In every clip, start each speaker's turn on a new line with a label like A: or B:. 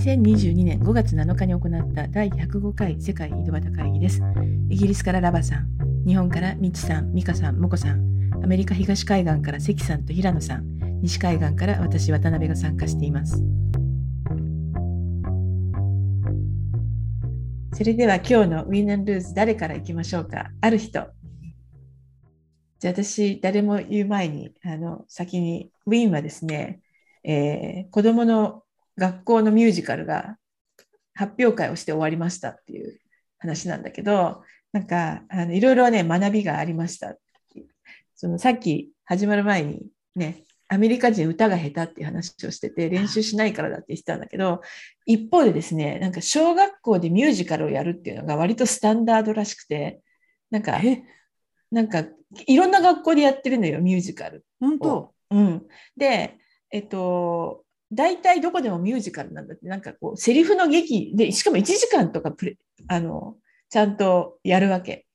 A: 2022年5月7日に行った第105回世界井戸端会議です。イギリスからラバさん、日本からみちさん、みかさん、もこさん、アメリカ東海岸から関さんと平野さん、西海岸から私渡辺が参加しています。それでは今日のウィン・アン・ルーズ誰からいきましょうか？ある人。じゃあ私、誰も言う前に、あの、先に、ウィンはですね、えー、子供の学校のミュージカルが発表会をして終わりましたっていう話なんだけど、なんか、あのいろいろね、学びがありましたそのさっき始まる前にね、アメリカ人歌が下手っていう話をしてて、練習しないからだって言ってたんだけど、一方でですね、なんか小学校でミュージカルをやるっていうのが割とスタンダードらしくて、なんか、なんか、いろんな学校でやってるのよ、ミュージカル。
B: 本当？
A: うん。で、えっと、大体どこでもミュージカルなんだって、なんかこう、セリフの劇で、しかも1時間とかプレ、あの、ちゃんとやるわけ。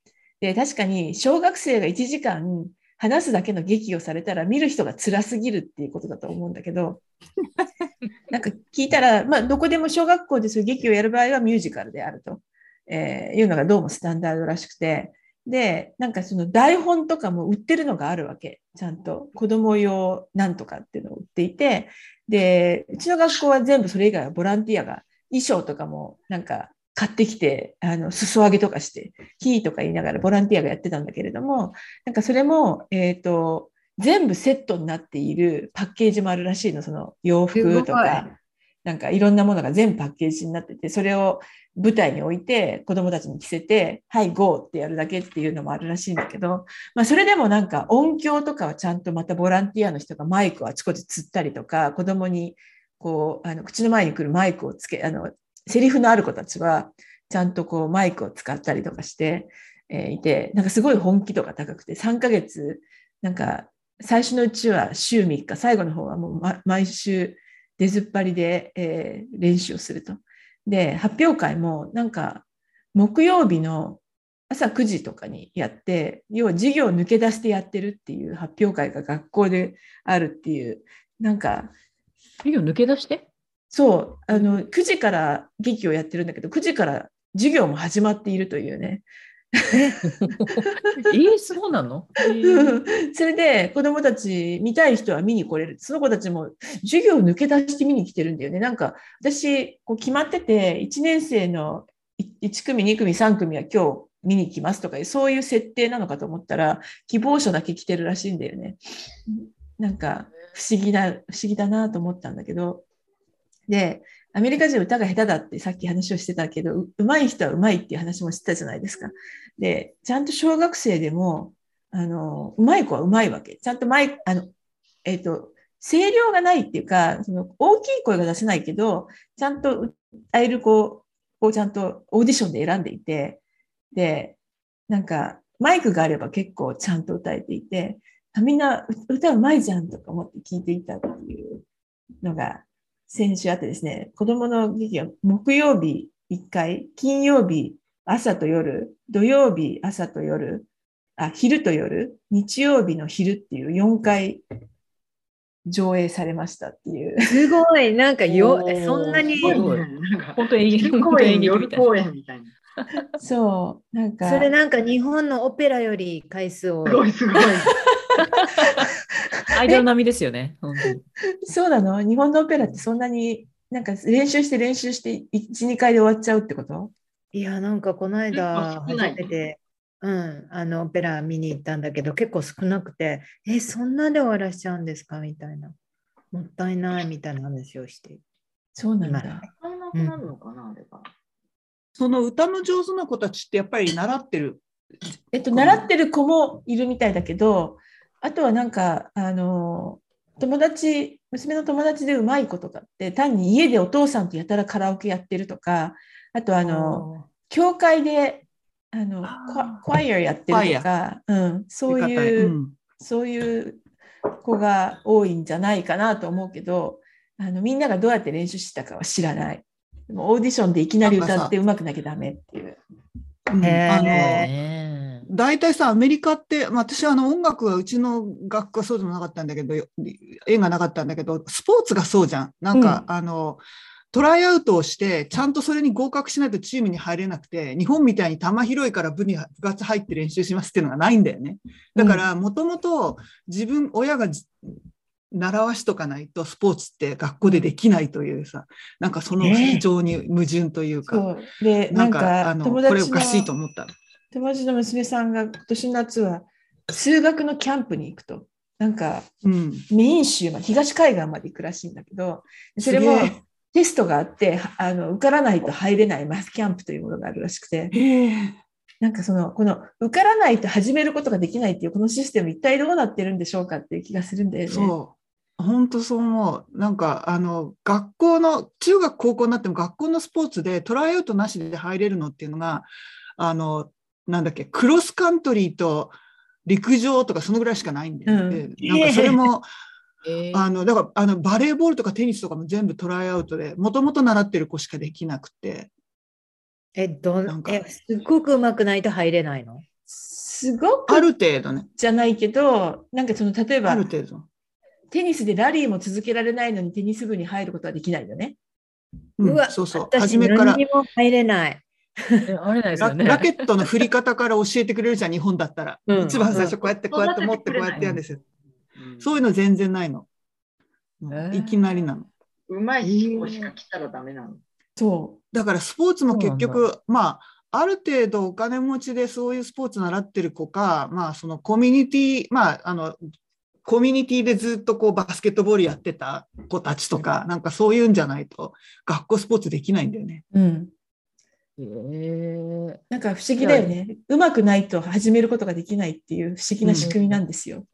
A: で、確かに小学生が1時間話すだけの劇をされたら見る人が辛すぎるっていうことだと思うんだけど、なんか聞いたら、まあ、どこでも小学校でそういう劇をやる場合はミュージカルであると、えー、いうのがどうもスタンダードらしくて、で、なんかその台本とかも売ってるのがあるわけ。ちゃんと。子供用なんとかっていうのを売っていて、で、うちの学校は全部それ以外はボランティアが衣装とかもなんか買ってきて、あの、裾上げとかして、キーとか言いながらボランティアがやってたんだけれども、なんかそれも、えっ、ー、と、全部セットになっているパッケージもあるらしいの、その洋服とか、なんかいろんなものが全部パッケージになってて、それを舞台に置いて子供たちに着せて、はい、ゴーってやるだけっていうのもあるらしいんだけど、まあそれでもなんか音響とかはちゃんとまたボランティアの人がマイクをあちこち釣ったりとか、子供にこう、あの口の前に来るマイクをつけ、あの、セリフのある子たちは、ちゃんとこうマイクを使ったりとかして、え、いて、なんかすごい本気度が高くて、3ヶ月、なんか最初のうちは週3日、最後の方はもう、毎週出ずっぱりで、えー、練習をすると。で、発表会もなんか木曜日の朝9時とかにやって、要は授業を抜け出してやってるっていう発表会が学校であるっていう、なんか。
B: 授業抜け出して？
A: そう、あの、9時から劇をやってるんだけど、9時から授業も始まっているというね。
B: え？ー、そうなの、え
A: ー、それで子供たち見たい人は見に来れる。その子たちも授業を抜け出して見に来てるんだよね。なんか私こう決まってて1年生の1組、2組、3組は今日見に来ますとかそういう設定なのかと思ったら希望者だけ来てるらしいんだよね。なんか不思議だ、不思議だなと思ったんだけど。で、アメリカ人歌が下手だってさっき話をしてたけど、うまい人はうまいっていう話もしてたじゃないですか。で、ちゃんと小学生でも、あの、うまい子はうまいわけ。ちゃんとマイ、あの、えっ、ー、と、声量がないっていうか、その大きい声が出せないけど、ちゃんと歌える子をちゃんとオーディションで選んでいて、で、なんか、マイクがあれば結構ちゃんと歌えていて、みんな歌うまいじゃんとか思って聞いていたっていうのが先週あってですね、子供の劇は木曜日1回、金曜日朝と夜、土曜日朝と夜、あ、昼と夜、日曜日の昼っていう4回上映されましたっていう。
C: すごい、なんかよ、そんなに、
B: 本当に
C: 公演、夜公演みたいな。
A: そう、なんか。
C: それなんか日本のオペラより回数を。
B: すごい、すごい。アイドル並みですよね。
A: そうなの？日本のオペラってそんなになんか練習して練習して1、2回で終わっちゃうってこと？
C: いや、なんかこの間初めて、うん、あのオペラ見に行ったんだけど結構少なくて、え、そんなで終わらしちゃうんですか？みたいな。もったいないみたいな話をして。
A: そうなんだ。
C: のかな、あれば。
B: その歌の上手な子たちってやっぱり習ってる？
A: えっと、習ってる子もいるみたいだけど、あとはなんか、あの、友達、娘の友達でうまい子とかって、単に家でお父さんとやたらカラオケやってるとか、あとあの、教会で、あの、クワイアやってるとか、うん、そういう、うん、そういう子が多いんじゃないかなと思うけど、あの、みんながどうやって練習してたかは知らない。でもオーディションでいきなり歌ってうまくなきゃダメっていう。
B: うん、あの大体さ、アメリカって、まあ、私はあの音楽はうちの学校はそうでもなかったんだけど、絵がなかったんだけど、スポーツがそうじゃん。なんか、うん、あの、トライアウトをして、ちゃんとそれに合格しないとチームに入れなくて、日本みたいに球広いから部に部活入って練習しますっていうのがないんだよね。だから、もともと自分、親が習わしとかないとスポーツって学校でできないというさ、なんかその非常に矛盾というか、
A: でなんか
B: あのこれおかしいと思った。
A: 友達の娘さんが今年夏は数学のキャンプに行くと。なんか、うん、メイン州まで東海岸まで行くらしいんだけど、それもテストがあって、あの受からないと入れないマスキャンプというものがあるらしくて、なんかその、この受からないと始めることができないっていうこのシステム一体どうなってるんでしょうかっていう気がするんだよね。
B: そう。本当そう思う。なんか、あの、学校の、中学高校になっても学校のスポーツでトライアウトなしで入れるのっていうのが、あの、なんだっけ、クロスカントリーと陸上とかそのぐらいしかないんで、うん、なんかそれも、えー、あの、だから、あの、バレーボールとかテニスとかも全部トライアウトで、もともと習ってる子しかできなくて。
C: え、どん、え、すっごく上手くないと入れないの？
A: すごく
B: ある程度ね。
A: じゃないけど、なんかその、例えば、
B: ある程度。
A: テニスでラリーも続けられないのにテニス部に入ることはできないよね。
C: うん、うわ、そうそう。初めから。何にも入れない。
B: あれないですよねラ。ラケットの振り方から教えてくれるじゃん、日本だったら。うん、一番最初こうやってこうやって持ってこうやってやるんですよ。うん、そういうの全然ないの。いきなりなの。
D: うまい人しか来たらダメなの。
B: そう。だからスポーツも結局、まあ、ある程度お金持ちでそういうスポーツ習ってる子か、まあそのコミュニティ、まああの、コミュニティでずっとこうバスケットボールやってた子たちとか、なんかそういうんじゃないと学校スポーツできないんだよね。
A: うん。えー、なんか不思議だよね。うまくないと始めることができないっていう不思議な仕組みなんですよ。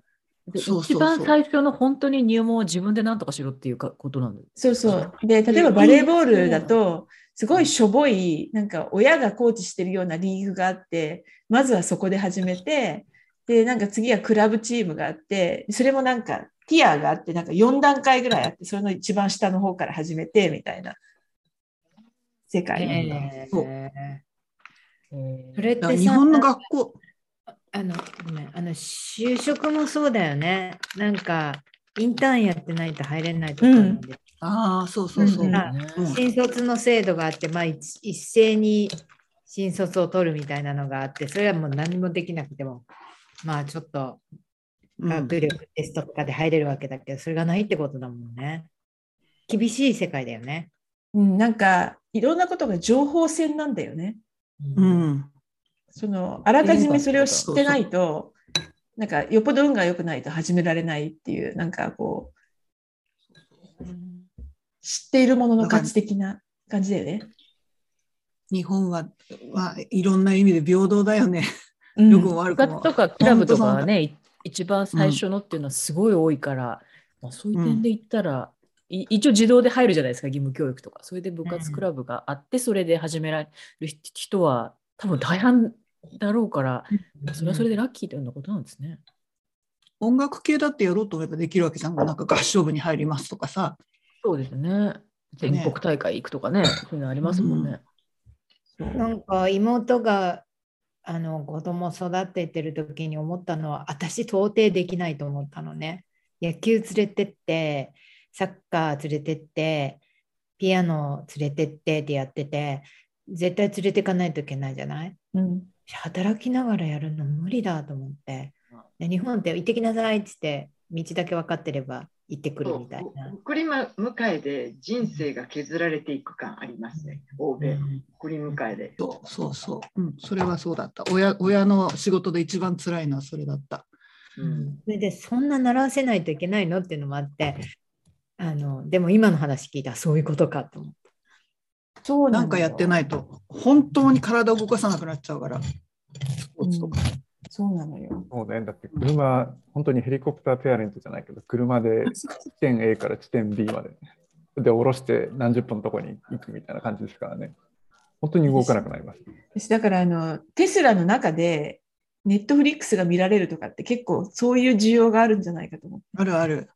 E: うん、一番最初の本当に入門を自分で何とかしろっていうことなんで
A: すそうそう。で、例えばバレーボールだと、すごいしょぼい、なんか親がコーチしてるようなリーグがあって、まずはそこで始めて、で、なんか次はクラブチームがあって、それもなんかティアがあって、なんか4段階ぐらいあって、それの一番下の方から始めて、みたいな。世界なんだ。えー、そう。
C: それって
B: 日本の学校。
C: あの、あの就職もそうだよね。なんか、インターンやってないと入れないとかなんで、うん、
B: ああ、そうそうそう。うん。
C: 新卒の制度があって、まあ一、一斉に新卒を取るみたいなのがあって、それはもう何もできなくても、まあちょっと学力テストとかで入れるわけだけど、それがないってことだもんね。厳しい世界だよね。
A: うん、なんかいろんなことが情報戦なんだよね。
B: うん、
A: そのあらかじめそれを知ってないと、なんかよっぽど運が良くないと始められないっていう、なんかこう、知っているものの価値的な感じだよね。
B: 日本は、まあ、いろんな意味で平等だよね。
E: うん、よく悪くも。とかクラブとかはね、一番最初のっていうのはすごい多いから、うん、まあ、そういう点で言ったら、一応自動で入るじゃないですか義務教育とかそれで部活クラブがあって、それで始められる人は多分大半だろうから、それはそれでラッキーというようなことなんですね。
B: 音楽系だってやろうと思えばできるわけじゃん。なんか合唱部に入りますとかさ。
E: そうですね。全国大会行くとかね、ねそういうのありますもんね。
C: うん、なんか妹があの子供育ててる時に思ったのは私到底できないと思ったのね。野球連れてってサッカー連れてって、ピアノ連れてってってやってて、絶対連れていかないといけないじゃない、うん、働きながらやるの無理だと思って。で日本って行ってきなさいって言って、道だけ分かってれば行ってくるみたいな。
D: 送り迎えで人生が削られていく感ありますね、欧米、送り迎えで。
B: そうそうそう、うん、それはそうだった。親。親の仕事で一番辛いのはそれだった。
C: うん、それでそんな習わせないといけないの？っていうのもあってあのでも今の話聞いたらそういうことかと思って。
B: そうなんかやってないと本当に体を動かさなくなっちゃうから。スポーツとか。
A: そうなのよ。
F: そうね、だって車、本当にヘリコプターペアレントじゃないけど、車で地点 A から地点 B まで、で降ろして何十分のとこに行くみたいな感じですからね。本当に動かなくなります。
A: 私だからあのテスラの中でネットフリックスが見られるとかって結構そういう需要があるんじゃないかと思って。
B: あるある。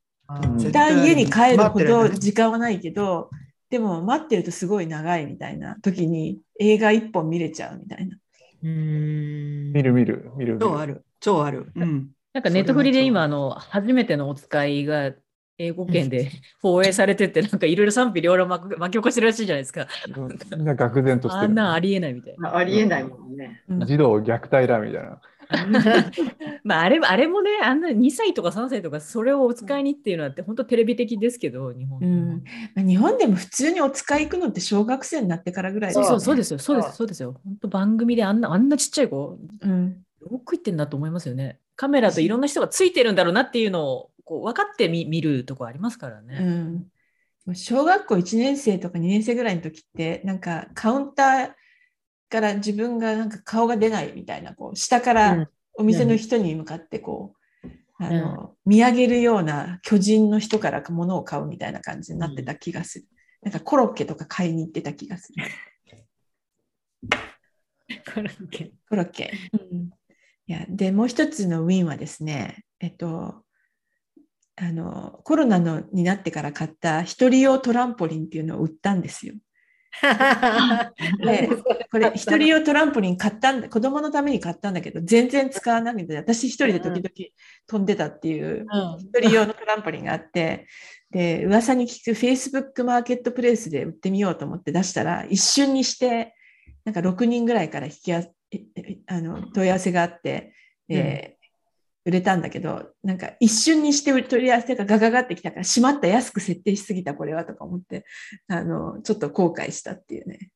A: 一旦家に帰るほど時間はないけど、でも待ってるとすごい長いみたいな時に映画一本見れちゃうみたいな。
F: うん見る見る見る
B: 超ある超ある。うん、
E: なんかネットフリで今あの初めてのお使いが英語圏で放映されてて、なんかいろいろ賛否両論巻き巻き起こしてるらしいじゃないですか。
F: みんな愕然としてる。
E: あんなんありえないみたいな。
D: まあありえないもんね。
A: うん
F: 児童虐待だみたいな。
E: まああれあれもね、あんな2歳とか3歳とかそれをお使いにっていうのはって本当テレビ的ですけど、日本でも
A: うんまあ日本でも普通にお使い行くのって小学生になってからぐらい
E: そうそうそう
A: で
E: ですよ、そうです、そうですよ。本当番組であんなあんなちっちゃい子。
A: うん
E: よく言ってんだと思いますよね。カメラといろんな人がついてるんだろうなっていうのをこう分かってみ見るとこありますから
A: う
E: ね。
A: ん小学校1年生とか2年生ぐらいの時ってなんかカウンターから自分がなんか顔が出ないみたいなこう下か
C: うん
A: らお店の人に向かってこう、あの見上げるような巨人の人から物を買うみたいな感じになってた気がする。なんかコロッケとか買いに行ってた気がする。
C: コロッケ
A: コロッケ。うんいやでもう一つのウィンはですね、えっと、あのコロナのになってから買った一人用トランポリンっていうのを売ったんですよ。で これ一人用トランポリン買ったんだ子供のために買ったんだけど全然使わなくて私一人で時々飛んでたっていう
C: うん。
A: 一人用のトランポリンがあってで噂に聞く Facebook マーケットプレイスで売ってみようと思って出したら一瞬にしてなんか6人ぐらいから引きあええあの問い合わせがあってで、売れたんだけどなんか一瞬にして問い合わせがガガガってきたからしまった安く設定しすぎたこれはとか思ってあのちょっと後悔したっていうね。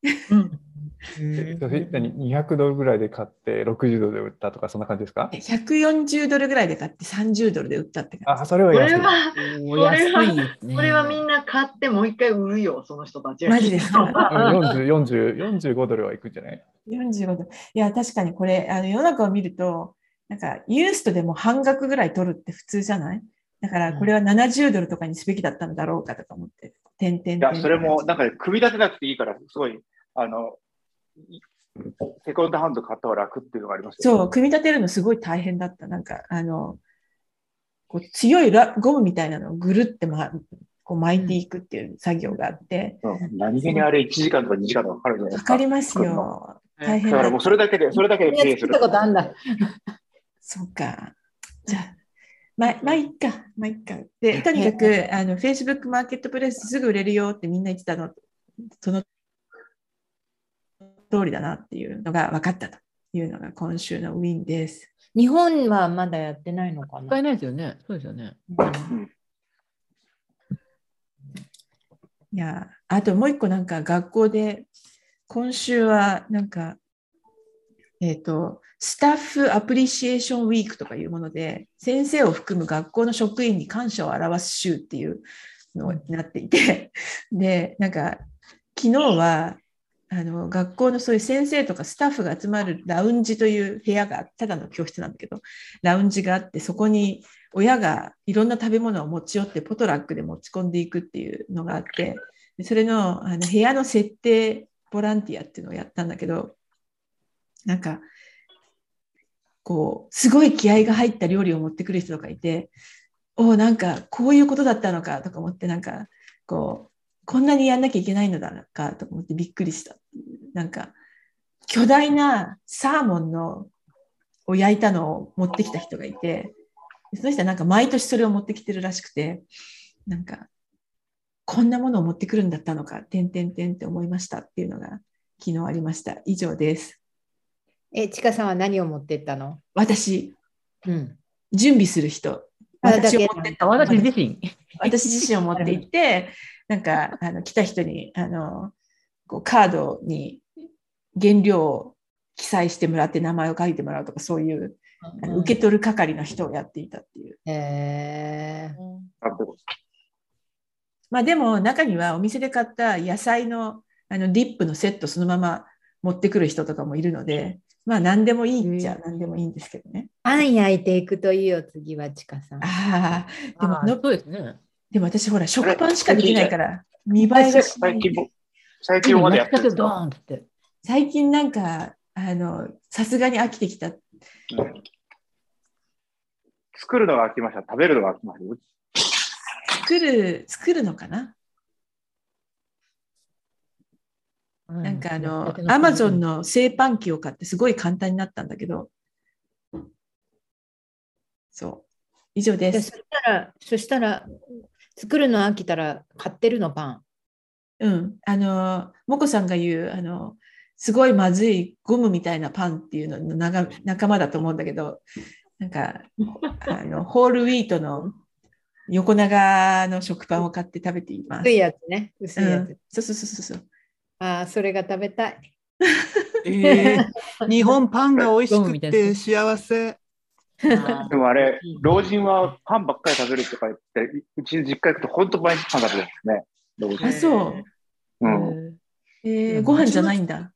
F: えそれ何？200ドルぐらいで買って60ドルで売ったとかそんな感じですか
A: ？140ドルぐらいで買って30ドルで売ったって感じ。
F: あ、それは
D: こ
F: 安い。
D: れは、
E: お
D: これは。これはみんな買ってもう一回売るよ、その人たちは。
A: マジですか？
F: うん40、40、45ドルはいくんじゃない
A: ？45ドル。いや、確かにこれ、あの世の中を見ると、なんかユーストでも半額ぐらい取るって普通じゃない？だからこれは70ドルとかにすべきだったんだろうかとか思って、点々点
G: いや、それも、なんかね、組み立てなくていいから、すごい、あの、セコンドハンド買った方が楽っていうのがありますよ
A: そう、組み立てるのすごい大変だった。なんか、あの、こう強いラゴムみたいなのをぐるって、ま、こう巻いていくっていう作業があって、
G: うん何気にあれ1時間とか2時間とかかかるじゃないですか。
A: かかりますよ。大変だ
G: だからもうそれだけで、それだけでプレイする
C: 作った。ことあんだ。
A: そっか。じゃあ、まあ、まあ、いっか、まあ、いっか。で、とにかく、あの、Facebook マーケットプレイスすぐ売れるよってみんな言ってたの、その通りだなっていうのが分かったというのが今週のウィンです。
C: 日本はまだやってないのかな？
E: 使えないですよね。そうですよね。
A: いや、あともう一個なんか学校で、今週はなんか、えっ、と、スタッフアプリシエーションウィークとかいうもので、先生を含む学校の職員に感謝を表す週っていうのになっていて、で、なんか、昨日は、あの学校のそういう先生とかスタッフが集まるラウンジという部屋がただの教室なんだけどラウンジがあってそこに親がいろんな食べ物を持ち寄ってポトラックで持ち込んでいくっていうのがあってでそれのあの部屋の設定ボランティアっていうのをやったんだけどなんかこうすごい気合が入った料理を持ってくる人とかいておなんかこういうことだったのかとか思ってなんかこうこんなにやんなきゃいけないのだろうかと思ってびっくりしたなんか巨大なサーモンのを焼いたのを持ってきた人がいてその人はなんか毎年それを持ってきてるらしくてなんかこんなものを持ってくるんだったのか、てんてんてんって思いましたっていうのが昨日ありました。以上です。
C: え、ちかさんは何を持ってったの？
A: 私、
C: うん。
A: 準備する人。私を持ってった
E: あ私自身。
A: 私自身を持って行って、なんかあの来た人にあのこうカードに原料を記載してもらって名前を書いてもらうとか、そういうあの受け取る係の人をやっていたっていう。
C: え
A: まあでも中にはお店で買った野菜のあのディップのセットそのまま持ってくる人とかもいるので、まあ何でもいいっちゃ何でもいいんですけどね。
C: あん焼いていくといいよ、次はちかさん。
A: ああ、でも
E: そうですね。
A: でも私ほら食パンしかできないから見栄えがしない
G: 最。近も、最近までやって
E: って。
A: 最近なんかあのさすがに飽きてきた。
G: うん作るのが飽きました。食べるのが飽きました。
A: 作る作るのかな、なんかあのアマゾンの製パン機を買ってすごい簡単になったんだけど。そう。以上で。
C: ですそしたら、そしたら、作るの飽きたら買ってるのパン。
A: うん。あの、もこさんが言う、あの、すごいまずいゴムみたいなパンっていうのの仲仲間だと思うんだけど、なんか、あの、ホールウィートの横長の食パンを買って食べています。
C: 薄いやつね。薄いやつ。
A: うん、そうそうそうそうそう。
C: ああ、それが食べたい。
B: えー 日本パンが美味しくて幸せ。
G: でもあれ、老人はパンばっかり食べるとか言って、うちの実家行くと本当毎日パン食べるんですね。
A: あ、そう。
G: うん。
A: えー、ご飯じゃないんだ。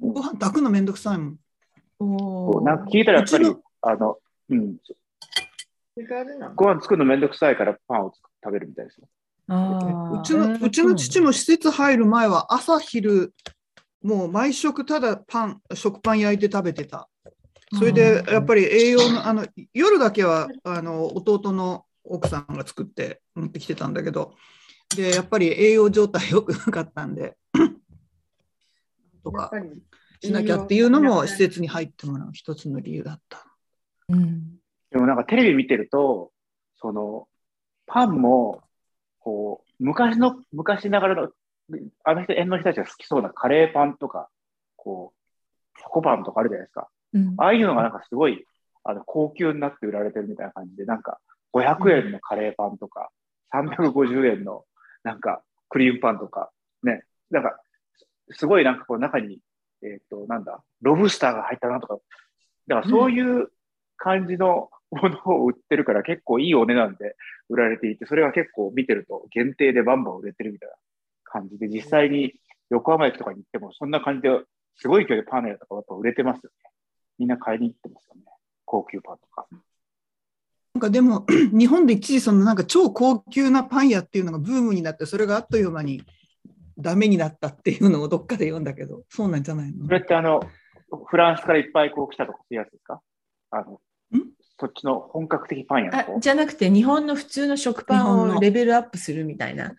B: ご飯炊くのめんどくさいもん。
A: お
G: なんか聞いたらやっぱり
B: うちの、
G: あの、うん、ご飯作るのめんどくさいからパンを食べるみたいですよ。
B: うちのうちの父も施設入る前は朝昼もう毎食ただパン食パン焼いて食べてた。それでやっぱり栄養のあの夜だけはあの弟の奥さんが作って持ってきてたんだけどでやっぱり栄養状態良くなかったんでとかしなきゃっていうのも施設に入ってもらう一つの理由だった。
A: うん。
G: でもなんかテレビ見てると、その、パンも、こう、昔の、昔ながらの、あの人、縁の人たちが好きそうなカレーパンとか、こう、チョコパンとかあるじゃないですか。
A: うん。
G: ああいうのがなんかすごい、あの、高級になって売られてるみたいな感じで、なんか、500円のカレーパンとか、350円の、なんか、クリームパンとか、ね、なんか、すごいなんかこう中に、えっ、と、なんだ、ロブスターが入ったなとか、だからそういう感じのものを売ってるから結構いいお値段で売られていて、それが結構見てると限定でバンバン売れてるみたいな感じで、実際に横浜駅とかに行ってもそんな感じですごい勢いでパンのやつとかやっぱ売れてますよね。みんな買いに行ってますよね。高級パンとか。
B: なんかでも 日本で一時そのなんか超高級なパン屋っていうのがブームになってそれがあっという間にダメになったっていうのをどっかで読んだけどそうなんじゃないの？
G: それってあの、フランスからいっぱいこう来たとかそういうやつですか？あの、そっちの本格的パン屋の
A: じゃなくて、日本の普通の食パンをレベルアップするみたいな。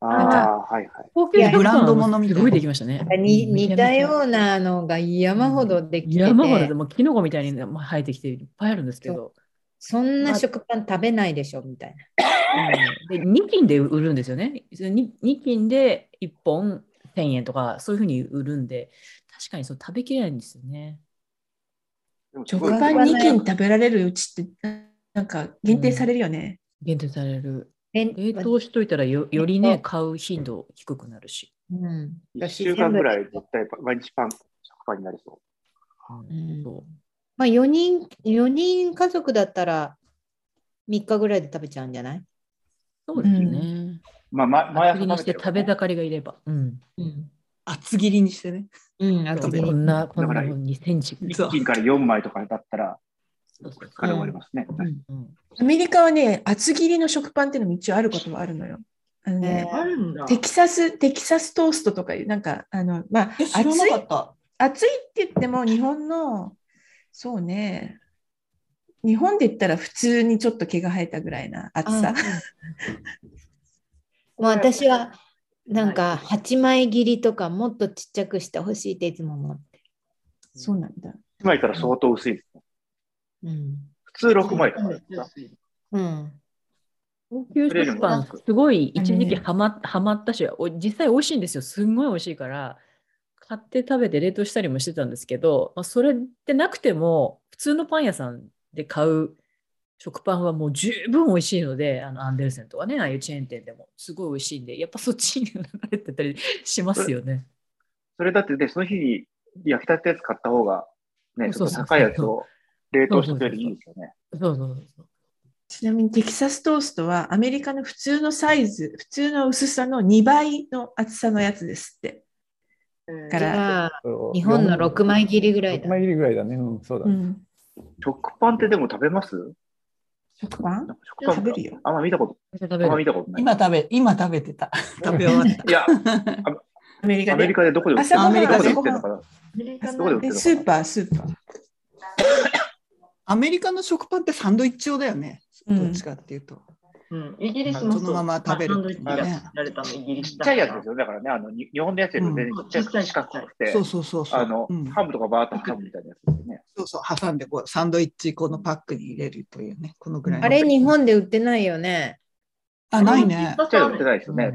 G: ああ、はいはい。
E: 高級
B: ブランド物みたいな
E: すごいできましたね。
C: に
E: めちゃめちゃ
C: 似たようなのが山ほどできてて、
E: 山ほどでもうキノコみたいに生えてきていっぱいあるんですけど、
C: そんな食パン食べないでしょみたいな。
E: うんで2斤で売るんですよね。2, 2斤で1本1000円とかそういうふうに売るんで、確かにそう食べきれないんですよね。
A: 食パン2斤食べられるうちって、なんか限定されるよね。
E: 限定される。
C: え
E: 冷凍しといたらよよりね、買う頻度低くなるし。
C: うん、
G: 1週間ぐらい絶対毎日パン、食パンになりそう。
C: うん
E: そ
C: まあ、4人、4人家族だったら3日ぐらいで食べちゃうんじゃない？う
E: そうですね。
G: まあ、ま、毎朝
E: 厚切りにして
G: る
E: 食べ盛りがいれば。うん。
C: うん。
B: 厚切りにしてね。
C: うん、あと
E: こんな、こんな
G: だから
E: 2センチ。
B: そう
G: 1斤から4枚とかだったら、疲れ終わりますね。
E: うん
A: アメリカはね、厚切りの食パンっていうのも一応あることはあるのよ。テキサス、テキサストーストとかいう、なんか、あの、まあ、
B: え、知らなかった。
A: 暑いって言っても日本の、そうね、日本で言ったら普通にちょっと毛が生えたぐらいな暑さ。
C: もう 私はなんか8枚切りとかもっとちっちゃくしてほしいっていつも思って。
A: そうなんだ。
G: 1枚から相当薄いですね。
C: うん。
G: 普通6枚とかですか。
C: うん。
E: 高級食パン、すごい一時期はまはまったし、お実際美味しいんですよ。すんごい美味しいから、買って食べて冷凍したりもしてたんですけど、まあ、それってなくても、普通のパン屋さんで買う食パンはもう十分美味しいので、あのアンデルセンとかね、ああいうチェーン店でもすごい美味しいんで、やっぱそっちに流れてたりしますよね。
G: それだってね、その日に焼きたてやつ買った方が、ね、ちょっと高いやつを冷凍してくれるいいですよね。
E: そうそうそう。
A: ちなみにテキサストーストはアメリカの普通のサイズ、普通の薄さの2倍の厚さのやつですって。か
C: じ
A: ら、
C: 日本の6枚切りぐらい
F: 6
C: だ。
F: 枚切りぐらいだね。うん、そうだね。
A: うん。
G: 食パンってでも食べます？
A: 食パン？
G: 食パン
A: 食べるよ。
G: あんま見たこと、
E: 食べ
G: あんま見
E: る。
G: たことない。
B: 今食べ、今食べてた。食べ終わった。
G: いや、
A: アメリカで？
G: アメリ。カでどこで売ってる
A: 朝
G: のかな？
D: アメリカ
G: どこで売ってるのかな？
A: でスーパー、スーパー。
B: アメリカの食パンってサンドイッチ用だよね。
A: うん
B: どっちかっていうと。
D: うん、イギリスもそう
B: そのまま食べるね
D: 作られたのイギリス
G: ちっちゃいやつですよ。だからね、あの、に日本のやつよりも全然ちっちゃく
D: うん
G: 四角くて、
B: そうそうそうそう。
G: あの、
B: うん
G: ハムとかバーターハムみたいなやつですよね。
B: そうそう、挟んでこうサンドイッチこのパックに入れるというね、このぐらいの。
C: あれ、日本で売ってないよね。
B: あ、ないね。
G: 売ってないですよね。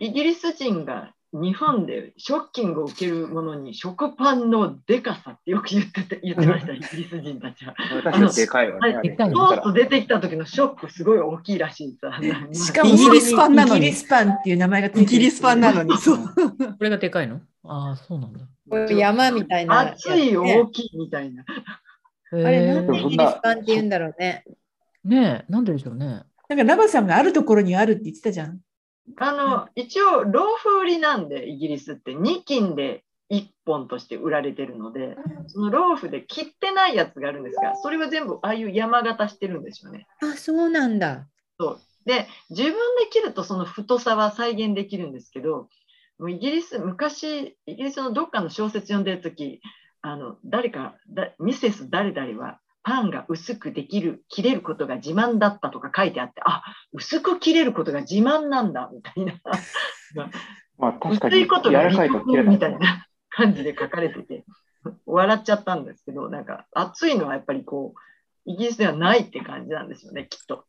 D: イギリス人が日本でショッキングを受けるものに食パンのでかさってよく言ってて 言ってました、イギリス人たちは。
G: に。確かにでかいわね。
D: あ
G: あれ
E: でかい
D: トースト出てきた時のショックすごい大きいらしいさ。
A: しかも
B: イギリスパンなのに
A: イギリスパンっていう名前が
B: イギリスパンなのに。そう。
E: これがでかいの？ああ、そうなんだ。
C: 山みたいな
D: 熱い
C: ね
D: 大きいみたいな。
C: あれなんで
E: へ
C: イギリスパンって言うんだろうね。
E: えねえ、なんででしょうね。
A: なんかラバさんがあるところにあるって言ってたじゃん。
D: あの、一応、ローフ売りなんで、イギリスって2斤で1本として売られてるので、そのローフで切ってないやつがあるんですが、それは全部ああいう山形してるんですよね。
C: あ、そうなんだ。
D: で、自分で切るとその太さは再現できるんですけど、もうイギリス、昔、イギリスのどっかの小説読んでるとき、あの誰かだ、ミセス誰々はパンが薄くできる、切れることが自慢だったとか書いてあって、あ薄く切れることが自慢なんだみたいな、
G: まあ 確かに
D: 薄いこと
G: 柔
D: が
G: らかいと切れない
D: みたいな感じで書かれてて、笑っちゃったんですけど、なんか熱いのはやっぱりこう、イギリスではないって感じなんですよね、きっと。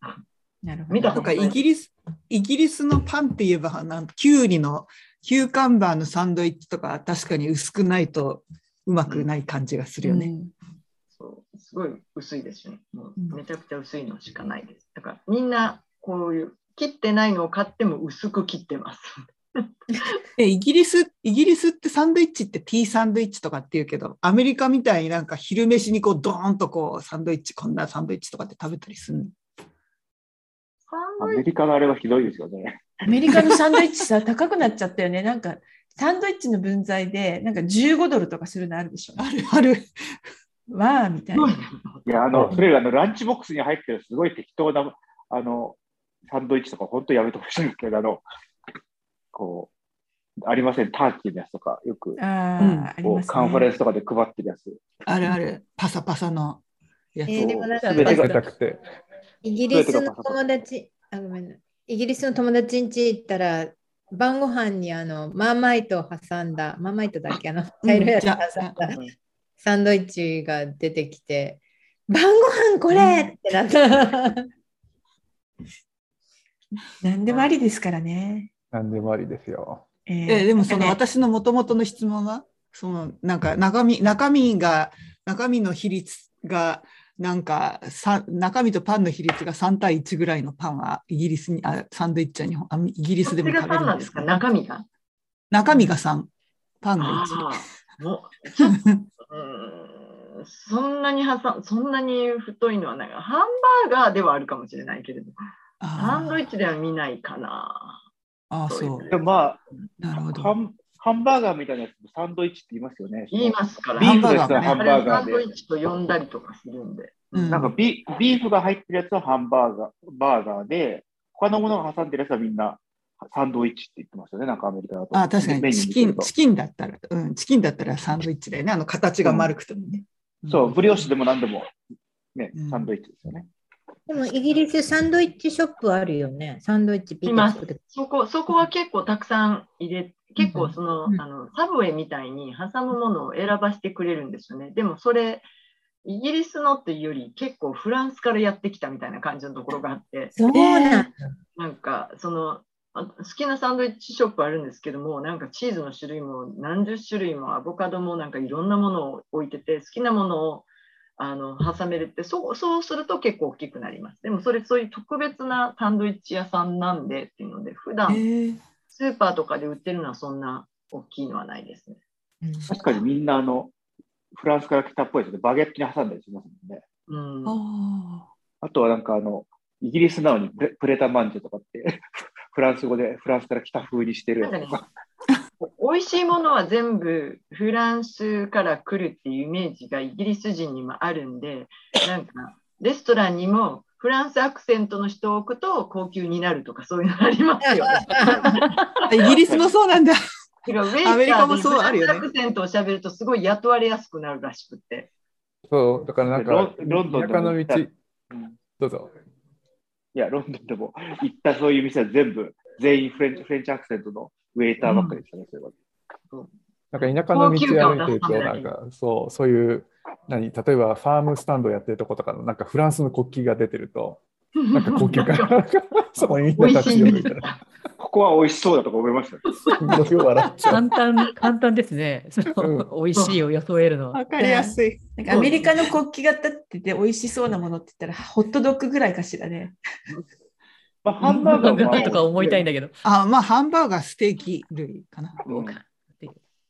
A: なるほど。
D: 見た
B: なんかイギリス、イギリスのパンって言えば、なんキュウリの、キューカンバーのサンドイッチとか、確かに薄くないとうまくない感じがするよね。
A: うん
D: すごい薄いですよね。もう
A: うん
D: めちゃくちゃ薄いのしかないです。だからみんなこういう切ってないのを買っても薄く切ってます。
B: でイギリス、イギリスってサンドイッチって T サンドイッチとかって言うけど、アメリカみたいになんか昼飯にこうドーンとこうサンドイッチ、こんなサンドイッチとかって食べたりするの？
G: アメリカのあれはひどいですよね。
A: アメリカのサンドイッチさ、高くなっちゃったよね。なんか、サンドイッチの分際で、なんか15ドルとかするのあるでしょ？
B: あるある。
A: わあ、みたいな。
G: いや、あの、それがあのランチボックスに入ってるすごい適当な、あの、サンドイッチとか、本当やめてほしいんですけど、あの、こう、ありません、ターキーのやつとか、よく、
A: ああ、
B: うん
A: あります
G: こうカンファレン
A: ね。
G: スとかで配ってるやつ。
B: あるある。パサパサのやつ。
C: えーでもなんか
G: すべて
F: 食べ
G: が
F: たくて。
C: イギリスの友達、あ、ごめんな。イギリスの友達ん家行ったら、晩ご飯にあのマーマイトを挟んだ、マーマイトだっけあの茶色いやつ挟んだ
G: うん
C: サンドイッチが出てきて、晩ご飯これってなった。
A: 何でもありですからね。
F: 何でもありですよ。
A: えー
B: えーでもその私のもともとの質問は、そのなんか中身、中身が、中身の比率が、なんかさ中身とパンの比率が3対1ぐらいのパンはイギリスに、あサンドイッチは日本あイギリスでも食べ
D: パンなんですすか？中身が？
B: 中身が3、パンが
D: あ
B: 1。
D: あ、もうちょっとうーんそんなに挟んそんなに太いのはないがハンバーガーではあるかもしれないけれど、サンドイッチでは見ないかな。
B: ああ、そう。
G: でもまあ、
B: なるほど。
G: ハンハンバーガーみたいなやつもサンドイッチって言いますよね。
D: 言いますから。
G: ビーフ
B: ハンバーガーね
G: ですらハン
D: あ
G: バーガー
D: サンドイ
G: で。
D: ッチと呼んだりとかするんで。
B: うん
G: なんかビビーフが入ってるやつはハンバーガーバーガーで、他のものが挟んでるやつはみんなサンドイッチって言ってますよね、なんかアメリカだと。
B: あ確か
G: メ
B: にチキンチキンだったら、うん、チキンだったらサンドイッチだよね。あの形が丸くてもね。
G: そう、ブリオッシュでも何でも、ね
B: うん、
G: サンドイッチですよね。
C: でもイギリスサンドイッチショップあるよね。サンドイッチピッ
D: います
C: と作って。
D: そこそこは結構たくさん入れ、結構その,、
C: うん
D: あのサブウェイみたいに挟むものを選ばせてくれるんですよね。でもそれ、イギリスのっていうより結構フランスからやってきたみたいな感じのところがあって、
C: そうなんだ。
D: なんかそのあ好きなサンドイッチショップあるんですけども、なんかチーズの種類も何十種類もアボカドもなんかいろんなものを置いてて、好きなものをあの挟めるってそう、そうすると結構大きくなります。でもそれそういう特別なサンドイッチ屋さんなんでっていうので、普段
B: えー
D: スーパーとかで売ってるのはそんな大きいのはないですね。
C: うん
G: 確かにみんなあの、フランスから来たっぽいですね。バゲットに挟んだりしますもんね。
D: うん、
B: あ
G: あとはなんかあの、イギリスなのにプレプレタマンジェとかって、フランス語でフランスから来た風にしてるやつとか。
D: 美味しいものは全部フランスから来るっていうイメージがイギリス人にもあるんで、なんかレストランにもフランスアクセントの人を置くと高級になるとかそういうのありますよ
B: イギリスもそうなんだ。アメリカもそうあるよね
D: フランスアクセントを喋るとすごい雇われやすくなるらしくて。
F: そう、だからなんか、
G: ロンドン
F: の道、
G: うん
F: どうぞ。
G: いや、ロンドンでも 行ったそういう店は全部、全員フレンチフレンチアクセントのウェイターばっかりでしたね、それは。
F: なんか田舎の道歩いてると、なんかそう、そういう、何、例えばファームスタンドやってるとことかの、なんかフランスの国旗が出てると、なんか高級感。そこにみんな立ち寄るみたいな。
G: ここは美味しそうだとか思いました。
F: すごい笑っちゃう。
E: 簡単、簡単ですね。その美味しいを装えるのは。
B: わかりやすい。
A: なんかアメリカの国旗が立ってて美味しそうなものって言ったらホットドッグぐらいかしらね。
G: まあ、ハンバーガーも
E: とか思いたいんだけど。
B: あ、まあ、ハンバーガー、ステーキ類かな。
G: うん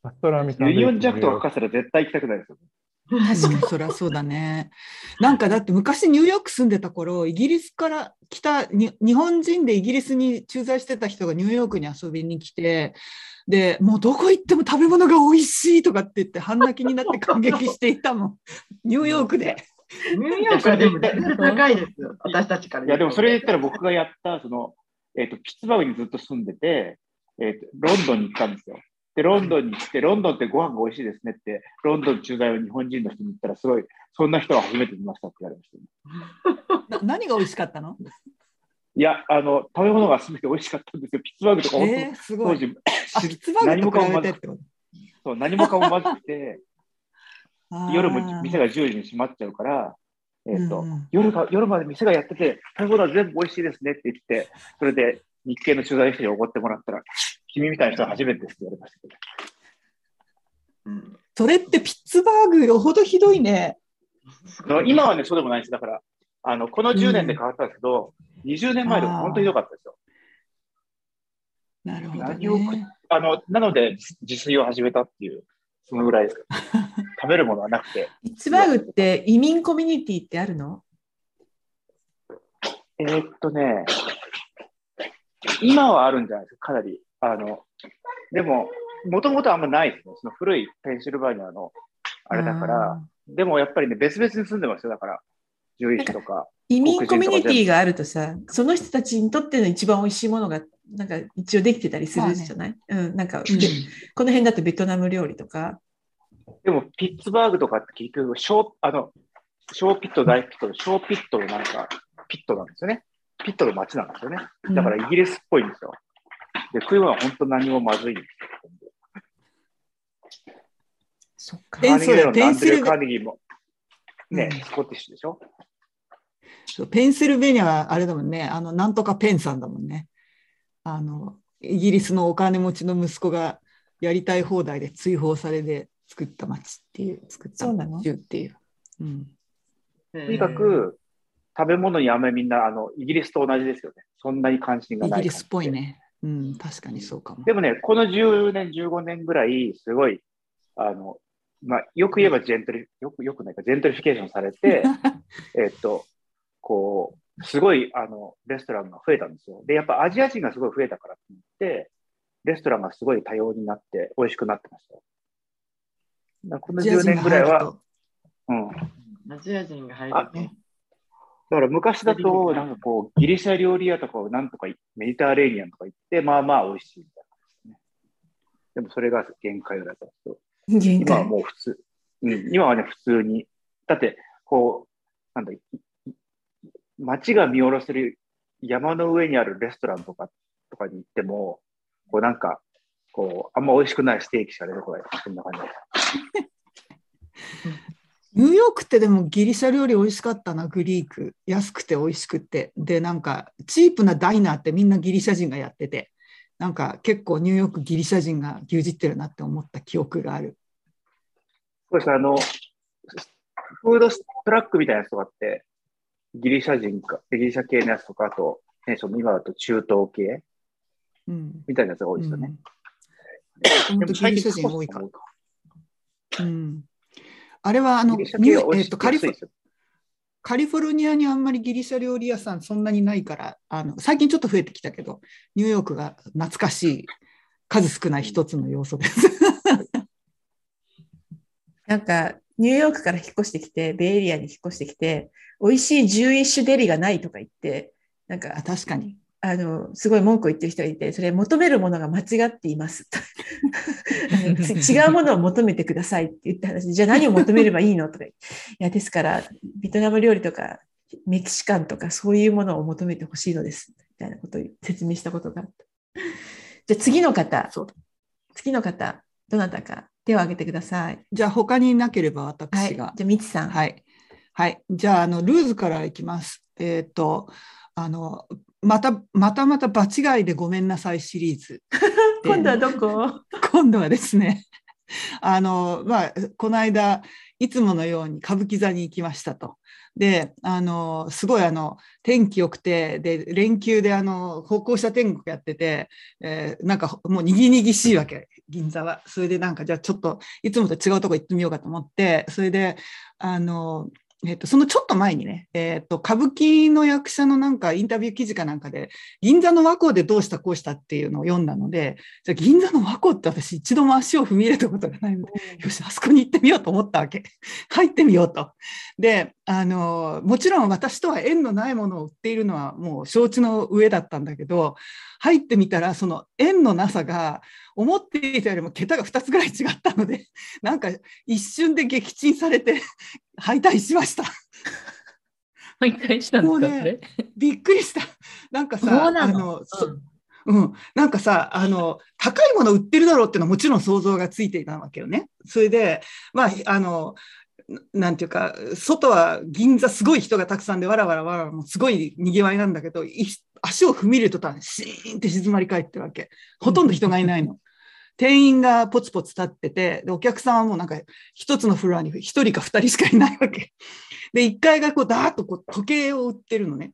F: パストラミ
G: ユニオンジャックとか書かせたら絶対行きたくないですよ。
B: 確かにそりゃそうだね。なんかだって昔ニューヨーク住んでた頃、イギリスから来たに日本人でイギリスに駐在してた人がニューヨークに遊びに来て、でもうどこ行っても食べ物が美味しいとかって言って半泣きになって感激していたもん。ニューヨークで。
D: ニューヨークはでも高いですよ、私たちから
G: いや、でもそれ言ったら僕がやった、その、えっ、と、ピッツバーグにずっと住んでて、えっ、と、ロンドンに行ったんですよ。で、ロンドンに来て、ロンドンってご飯が美味しいですねって、ロンドン駐在を日本人の人に言ったら、すごい、そんな人は初めて見ましたって言われました、ね。
B: な何が美味しかったの？
G: いや、あの、食べ物が全て美味しかったんですよ。ピッツバーグとか、
B: えー、すごい。
G: 当時、
B: あ、ピッツバーグと比べてってこと？
G: そう何もかもまずくて、夜も店が10時に閉まっちゃうから、えっ、と、
B: うんうん
G: 夜が、夜まで店がやってて、食べ物は全部美味しいですねって言って、それで日系の取材の人におごってもらったら、君みたいな人は初めてですって言われましたけど。
D: うん
B: それってピッツバーグよほどひどいね。
G: 今はね、そうでもないです。だから、あの、この10年で変わったんですけど、20年前でも本当にひどかったですよ。
B: なるほど、ね。
G: あの、なので自自炊を始めたっていう、そのぐらいですか。食べるものはなくて。
A: ピッツバーグって移民コミュニティってあるの？
G: えーっとね、今はあるんじゃないですか、かなり。あの、でも、もともとあんまないですね。その古いペンシルバニアのあれだから、でもやっぱりね、別々に住んでますよ、だから。獣医師とか。
A: 移民コミュニティがあるとさ、その人たちにとっての一番美味しいものが、なんか一応できてたりするじゃない、うん、なんか、
B: うん
A: でこの辺だとベトナム料理とか、
G: でも、ピッツバーグとかって結局、小、あの、小ピット、大ピット、小ピットのなんか、ピットなんですよね。ピットの街なんですよね。だからイギリスっぽいんですよ。で、食い物は本当何もまずいんですよ。
A: そっか
B: ペン
G: カーネギーメロンとアンドレ
B: ペンシル
G: カーネギーも、ね、
B: うん
G: スコティッシュでしょ？
B: そうペンシルベニアはあれだもんね、あの、なんとかペンさんだもんね。あの、イギリスのお金持ちの息子がやりたい放題で追放されて作った町っていう、作った
A: そうなの？
B: 州っていう。うん。
G: とにかく、食べ物にあんまりみんな、あの、イギリスと同じですよね。そんなに関心がない。
B: イギリスっぽい。ね。うん、確かにそうかも。
G: でもね、この10年、15年ぐらい、すごい、あの、まあ、よく言えばジェントリ、よく、よくないか、ジェントリフィケーションされて、えっと、こう、すごい、あの、レストランが増えたんですよ。で、やっぱアジア人がすごい増えたからって言って、レストランがすごい多様になって、美味しくなってましたこの10年ぐらいは、うん。
D: アジア人が入る
G: あ
D: と。
G: だから昔だと、なんかこう、ギリシャ料理屋とかをなんとかいメディターレーニアンとか行って、まあまあ美味しいみたいな感じですね。でもそれが限界だったんですけど、
A: 限
G: 今は
A: 界。
G: もう普通、うん、今はね、普通に。だって、こう、なんだ、い街が見下ろせる山の上にあるレストランとか、とかに行っても、こうなんか、こう、あんま美味しくないステーキしか出てこない。そんな感じです。
B: ニューヨークってでもギリシャ料理美味しかったな、グリーク。安くて美味しくて。で、なんかチープなダイナーってみんなギリシャ人がやってて、なんか結構ニューヨークギリシャ人が牛耳ってるなって思った記憶がある。
G: そうです、あの、フードトラックみたいなやつとかって、ギリシャ人か、ギリシャ系のやつとか、あと、ね、その今だと中東系
B: うん。
G: みたいなやつが多いですよね。
B: うん本当ギリシャ人多いから。うん。あれはあのえっとカリフ。カリフォルニアにあんまりギリシャ料理屋さんそんなにないから、あの最近ちょっと増えてきたけど、ニューヨークが懐かしい数少ない一つの要素です。
A: なんか、ニューヨークから引っ越してきて、ベイエリアに引っ越してきて、美味しい11種デリがないとか言って、なんか
B: あ、確かに。
A: あの、すごい文句を言ってる人がいて、それ求めるものが間違っています。違うものを求めてくださいって言った話、じゃあ何を求めればいいの？とか。いや、ですから、ベトナム料理とか、メキシカンとか、そういうものを求めてほしいのです。みたいなことを説明したことがあった。じゃあ次の方、次の方、どなたか手を挙げてください。
B: じゃあ他になければ
A: はい。
B: 私が。
A: じゃあ、みちさん。
B: はい。はい。じゃあ、あの、ルーズからいきます。えっ、と、あの、また、またまた場違いでごめんなさいシリーズ。で
A: 今度はどこ？
B: 今度はですね、あの、まあ、この間、いつものように歌舞伎座に行きましたと。で、あの、すごいあの、天気良くて、で、連休であの、歩行者天国やってて、えーなんかもうにぎにぎしいわけ、銀座は。それでなんか、じゃあちょっと、いつもと違うとこ行ってみようかと思って、それで、あの、えっと、そのちょっと前にね、えっと、歌舞伎の役者のなんかインタビュー記事かなんかで、銀座の和光でどうしたこうしたっていうのを読んだので、じゃあ銀座の和光って私一度も足を踏み入れたことがないので、よし、あそこに行ってみようと思ったわけ。入ってみようと。で、あの、もちろん私とは縁のないものを売っているのはもう承知の上だったんだけど、入ってみたらその縁のなさが思っていたよりも桁が2つぐらい違ったので、なんか一瞬で撃沈されて敗退しました。
E: 毎回したんですか、
B: ね びっくりした。なんかさ、あの、そうん、なんかさ、あの、高いもの売ってるだろうっていうのはもちろん想像がついていたわけよね。それで、まあ、あの、ななんていうか、外は銀座すごい人がたくさんで、わらわらわらもうすごい賑わいなんだけど、い足を踏み入れるとたシーンって静まり返ってるわけ。ほとんど人がいないの。店員がポツポツ立ってて、で、お客さんはもうなんか一つのフロアに一人か二人しかいないわけ。で、一階がこう、ダーッとこう時計を売ってるのね。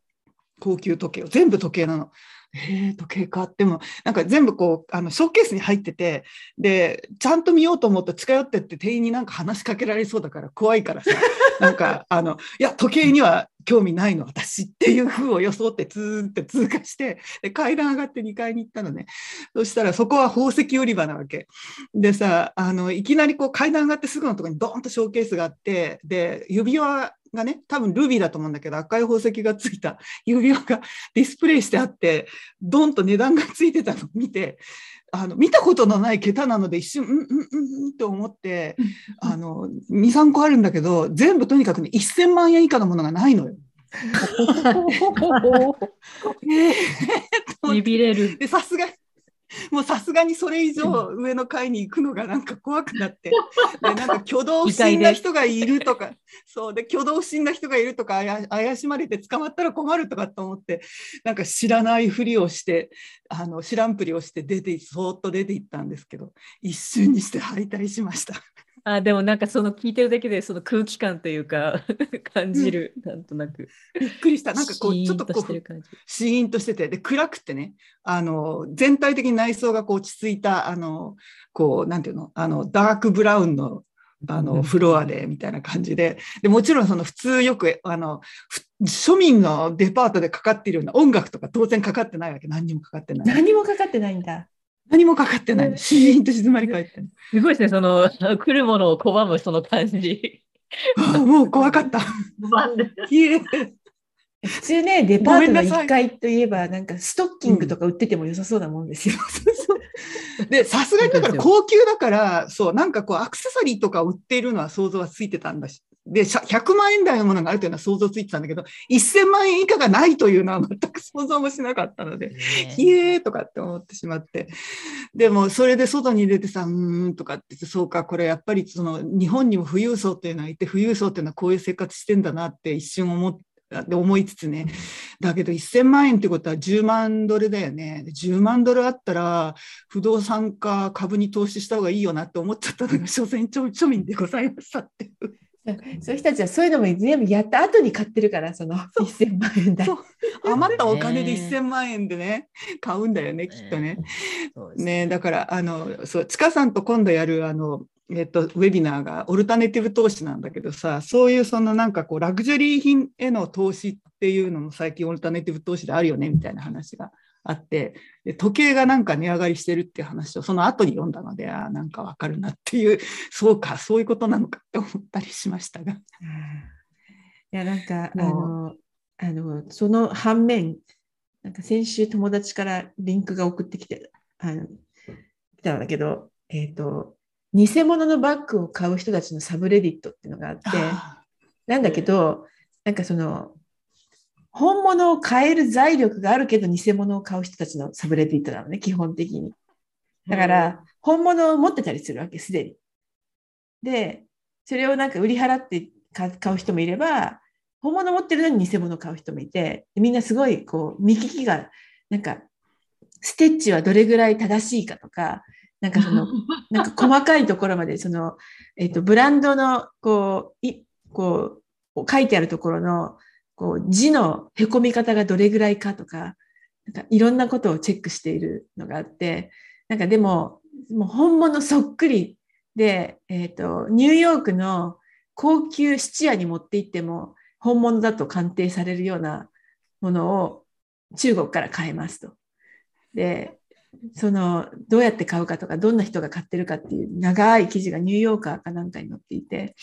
B: 高級時計を。全部時計なの。えー、時計かっても、なんか全部こう、あの、ショーケースに入ってて、で、ちゃんと見ようと思うと近寄ってって店員になんか話しかけられそうだから怖いからさ、なんか、あの、いや、時計には興味ないの、私っていう風を装ってツーンって通過して、で、階段上がって2階に行ったのね。そしたらそこは宝石売り場なわけ。でさ、あの、いきなりこう階段上がってすぐのところにドーンとショーケースがあって、で、指輪がね、多分ルビーだと思うんだけど、赤い宝石がついた 指輪がディスプレイしてあって、ドンと値段がついてたのを見て、あの、見たことのない桁なので一瞬、うん、うん、うん、うんって思って、あの、2、3個あるんだけど、全部とにかくね、1000万円以下のものがないのよ。えー
E: ビビれる。
B: で、さすが、もうさすがにそれ以上上の階に行くのがなんか怖くなって、で、なんか挙動不審な人がいるとか、そう。で、挙動不審な人がいるとか、怪しまれて捕まったら困るとかと思って、なんか知らないふりをして、あの、知らんぷりをして出て、そーっと出て行ったんですけど、一瞬にして敗退しました。
E: あでもなんかその聞いてるだけでその空気感というか 感じる、なんとなく。
B: びっくりした。なんかこう、ちょっとこう。シーンとしてて、で、暗くてね、あの、全体的に内装がこう落ち着いた、あの、こう、なんていうの、あの、ダークブラウンの、あの、フロアで、みたいな感じで、で、もちろんその普通よく、あの、ふ庶民のデパートでかかっているような音楽とか当然かかってないわけ。何にもかかってない。
A: 何もかかってないんだ。
B: 何もかかってない。シーンと静まり返ってる。
E: すごいですね、その 来るものを拒むその感じ。
B: あもう怖かった。
A: 普通ね、デパートの
B: ごめんなさい
A: 1階といえば、なんかストッキングとか売ってても良さそうなもんですよ。
B: で、さすがにだから高級だから、そう、なんかこうアクセサリーとか売っているのは想像はついてたんだし、で、しゃ100万円台のものがあるというのは想像ついてたんだけど、1000万円以下がないというのは全く想像もしなかったので、ひえーとかって思ってしまって。でも、それで外に出てさ、うーんとかって言って、そうか、これやっぱりその日本にも富裕層っていうのはいて、富裕層っていうのはこういう生活してんだなって一瞬思って、で思いつつね、だけど1000万円ってことは10万ドルだよね。で10万ドルあったら、不動産か株に投資した方がいいよなって思っちゃったのが、所詮庶庶民でございましたっていう。
A: そういう人たちはそういうのも全部やった後に買ってるから、その1000万円だ。
B: そう。余ったお金で
E: ね
B: 1000万円でね、買うんだよね、きっとね。ね、だから、あの、そう、ちかさんと今度やる、あの、えっと、ウェビナーがオルタネティブ投資なんだけどさ、そういうそのなんかこう、ラグジュアリー品への投資っていうのも最近オルタネティブ投資であるよね、みたいな話があって、で時計がなんか値上がりしてるっていう話をその後に読んだので、あーなんかわかるなっていう、そうか、そういうことなのかって思ったりしましたが。
A: いや、なんか、あ
B: も
A: の、あの、その反面、なんか先週友達からリンクが送ってきて、あの、来たんだけど、えっ、と、偽物のバッグを買う人たちのサブレディットっていうのがあって、
B: あ
A: なんだけど、なんかその、本物を買える財力があるけど偽物を買う人たちのサブレディットなのね、基本的に。だから、本物を持ってたりするわけ、すでに。で、それをなんか売り払って、買買う人もいれば、本物持ってるのに偽物買う人もいて、みんなすごいこう見聞きが、なんか、ステッチはどれぐらい正しいかとか、なんかその、なんか細かいところまで、その、えっ、と、ブランドの、こう、い、こう、書いてあるところの、こう、字の凹み方がどれぐらいかとか、なんかいろんなことをチェックしているのがあって、なんかでも、もう本物そっくりで、えっ、と、ニューヨークの高級質屋に持って行っても、本物だと鑑定されるようなものを中国から買えますと。で、その、どうやって買うかとか、どんな人が買ってるかっていう長い記事がニューヨーカーかなんかに載っていて、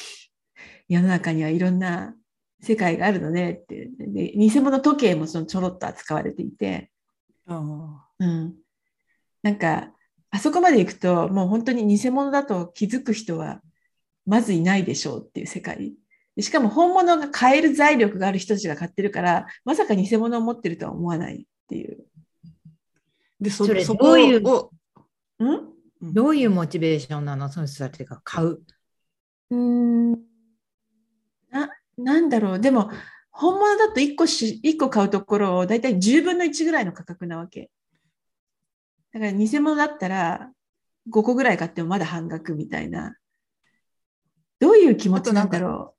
A: 世の中にはいろんな世界があるのねって。で、偽物時計もそのちょろっと扱われていて、うん。なんか、あそこまで行くと、もう本当に偽物だと気づく人はまずいないでしょうっていう世界。でしかも本物が買える財力がある人たちが買ってるから、まさか偽物を持ってるとは思わないっていう。
B: で、そ
C: どういう？どういうモチベーションなの？その人たちが買う。
A: うーんな、なんだろう。でも、本物だと1個し、一個買うところをだいたい10分の1ぐらいの価格なわけ。だから偽物だったら5個ぐらい買ってもまだ半額みたいな。どういう気持ちなんだろ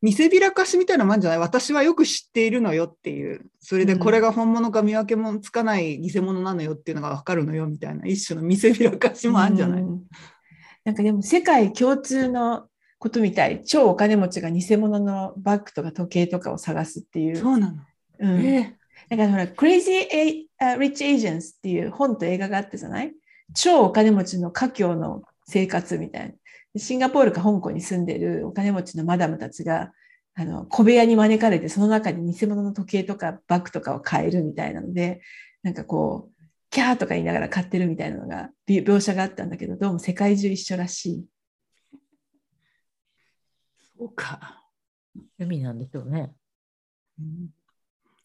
B: 見せびらかしみたいなもんじゃない？私はよく知っているのよっていう。それで
A: うん
B: これが本物か見分けもつかない偽物なのよっていうのがわかるのよみたいな一種の見せびらかし
A: う。
B: もあるんじゃない、
A: うんなんかでも世界共通のことみたい。超お金持ちが偽物のバッグとか時計とかを探すっていう。
B: そうなの。
A: うん
B: え
A: だからほら、Crazy uh, Rich Asians っていう本と映画があってじゃない？超お金持ちの家境の生活みたいな。でシンガポールか香港に住んでるお金持ちのマダムたちが、あの、小部屋に招かれて、その中に偽物の時計とかバッグとかを買えるみたいなので、なんかこう、キャーとか言いながら買ってるみたいなのが、び描写があったんだけど、どうも世界中一緒らしい。
B: そうか。
E: 趣味なんでしょうね。
B: うん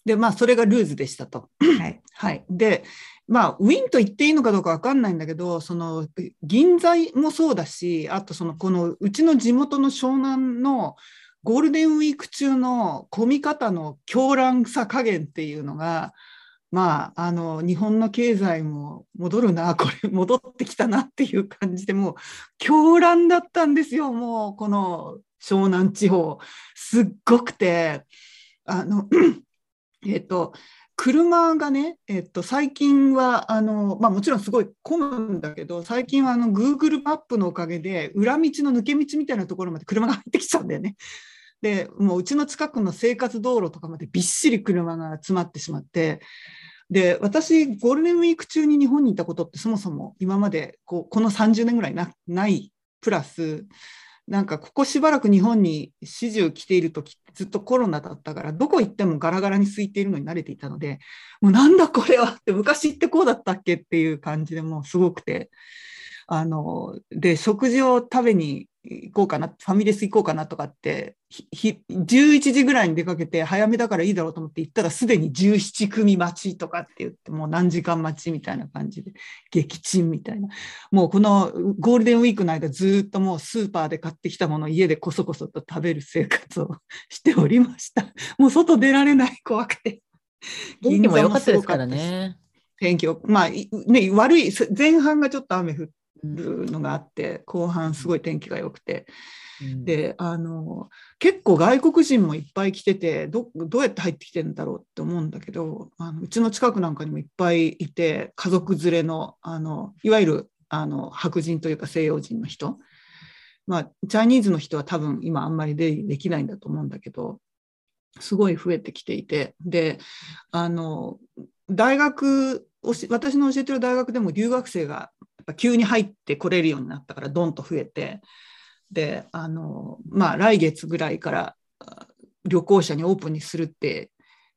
B: で、まあ、それがルーズでしたと。
A: はい。
B: はい。で、まあ、ウィンと言っていいのかどうかわかんないんだけど、その、銀座もそうだし、あと、その、この、うちの地元の湘南のゴールデンウィーク中の混み方の狂乱さ加減っていうのが、まあ、あの、日本の経済も戻るな、これ、戻ってきたなっていう感じで、もう、狂乱だったんですよ、もう、この湘南地方。すっごくて、あの、えっと、車がね、えっと、最近はあの、まあ、もちろんすごい混むんだけど最近はあの Google マップのおかげで裏道の抜け道みたいなところまで車が入ってきちゃうんだよね。でもううちの近くの生活道路とかまでびっしり車が詰まってしまってで私ゴールデンウィーク中に日本にいたことってそもそも今までこうこの30年ぐらいなないプラスなんかここしばらく日本に始終来ている時ずっとコロナだったからどこ行ってもガラガラに空いているのに慣れていたのでもうなんだこれはって昔ってこうだったっけっていう感じでもうすごくてあので食事を食べに行こうかなファミレス行こうかなとかってひひ11時ぐらいに出かけて早めだからいいだろうと思って行ったらすでに17組待ちとかって言ってもう何時間待ちみたいな感じで撃沈みたいなもうこのゴールデンウィークの間ずっともうスーパーで買ってきたものを家でこそこそと食べる生活をしておりました。もう外出られない怖くて。
E: 天気も良かったですからね。
B: 天気を、まあ、いね、悪い、前半がちょっと雨降
E: うん
B: るのがあって、後半すごい天気が良くて。
E: うん
B: で、あの、結構外国人もいっぱい来てて、ど、どうやって入ってきてるんだろうって思うんだけど、あのうちの近くなんかにもいっぱいいて、家族連れの、あの、いわゆる、あの、白人というか西洋人の人。まあ、チャイニーズの人は多分今あんまり出入りできないんだと思うんだけど、すごい増えてきていて、で、あの、大学私の教えてる大学でも留学生がぱ急に入ってこれるようになったから、どんと増えて、で、あの、まあ、来月ぐらいから旅行者にオープンにするって、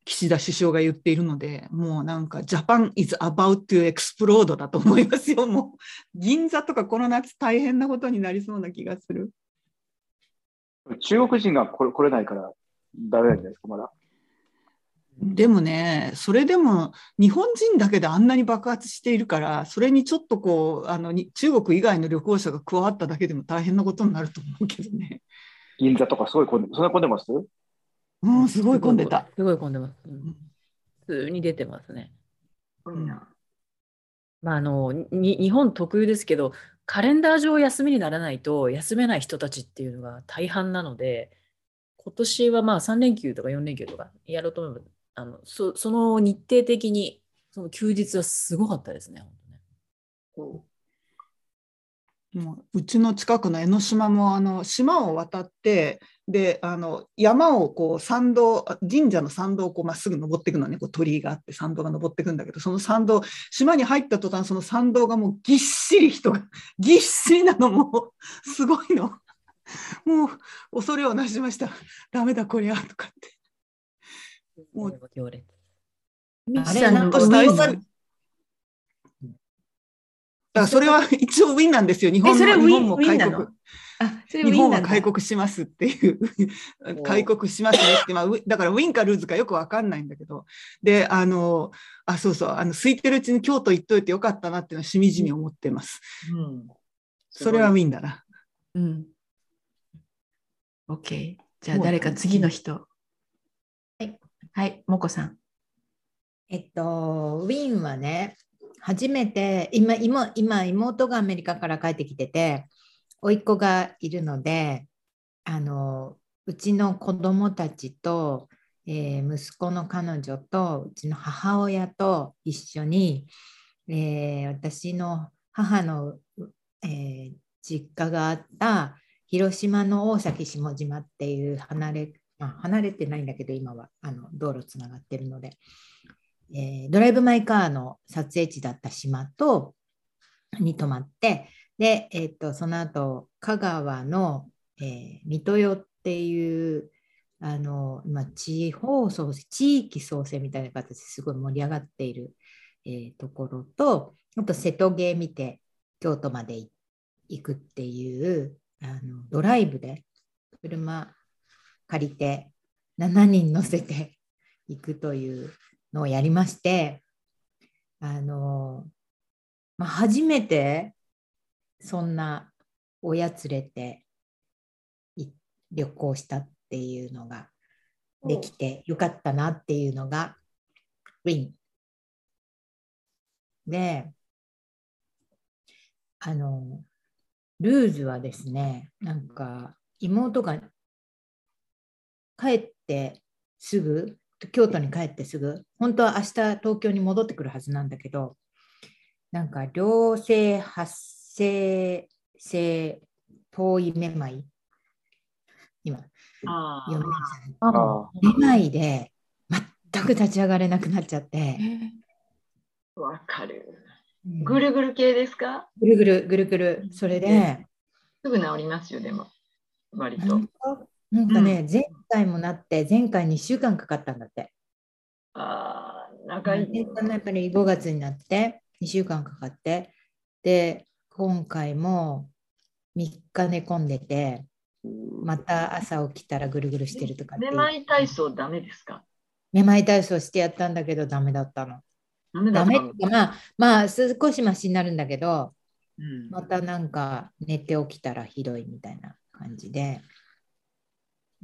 B: 岸田首相が言っているので、もうなんか、ジャパン is about to explode だと思いますよ。もう、銀座とかこの夏大変なことになりそうな気がする。
G: 中国人が来れ来れないからダメなんじゃないですか、まだ。
B: でもね、それでも日本人だけであんなに爆発しているから、それにちょっとこう、あのに中国以外の旅行者が加わっただけでも大変なことになると思うけどね。
G: 銀座とかすごい混んで、そんな混んでます？
B: うん、すごい混んでた。
E: すごい混んでます。うん普通に出てますね。まあ、あのに日本特有ですけど、カレンダー上休みにならないと休めない人たちっていうのが大半なので、今年はまあ3連休とか4連休とかやろうと思えば、あのそその日程的にその休日はすごかったですね。本当ね。
B: もううちの近くの江ノ島もあの島を渡ってであの山をこう参道神社の参道をこうまっすぐ登っていくのねこう鳥居があって参道が登っていくんだけどその参道島に入った途端その参道がもうぎっしり人が ぎっしりなのもうすごいの。もう恐れをなしました。ダメだこりゃとかって。もう
E: 行列。
C: あれなんか
B: だからそれは一応ウィンなんですよ。日本
A: えそれウィン
B: の日本も開国。日
A: ィンなんだ
B: 本は開国しますっていう。開国しますねって、まあ、だからウィンかルーズかよくわかんないんだけど。であのあそうそう。あの空いてるうちに京都行っといてよかったなっていうのはしみじみ思ってます。
D: うん。
B: それはウィンだな。
A: うん。OK。じゃあ誰か次の人。
C: はい。
A: もこさん。
C: えっと、ウィンはね、初めて、今、今、今妹がアメリカから帰ってきてて、甥っ子がいるので、あの、うちの子供たちと、えー息子の彼女と、うちの母親と一緒に、えー私の母の、えー実家があった広島の大崎下島っていう離れ、まあ、離れてないんだけど、今はあの道路つながってるので、えードライブ・マイ・カーの撮影地だった島とに泊まってで、えー、とその後香川の、えー三豊っていうあの今地方創生地域創生みたいな形ですごい盛り上がっている、えーところとあと瀬戸芸見て京都まで行くっていうあのドライブで車借りて7人乗せて行くというのをやりましてあの、まあ、初めてそんな親連れて旅行したっていうのができてよかったなっていうのがウィン。であのルーズはですねなんか妹が帰ってすぐ京都に帰ってすぐ本当は明日東京に戻ってくるはずなんだけどなんか良性発生性遠いめまい。今
D: あ
C: 読めない
E: あ
G: あ
C: めまいで全く立ち上がれなくなっちゃって、
D: あ、わかる。
C: うん。
D: ぐるぐる系ですか？
C: ぐるぐるぐるぐる。それで、
D: すぐ治りますよ、でも。割と
C: なんかね、前回もなって前回2週間かかったんだって。
D: ああ、長い。
C: でやっぱり5月になって2週間かかってで今回も3日寝込んでてまた朝起きたらぐるぐるしてるとか
D: めまい体操ダメですか？
C: めまい体操してやったんだけどダメだったの。
D: ダメだった
C: ダメってまあまあ少しマシになるんだけど
D: うん。
C: またなんか寝て起きたらひどいみたいな感じで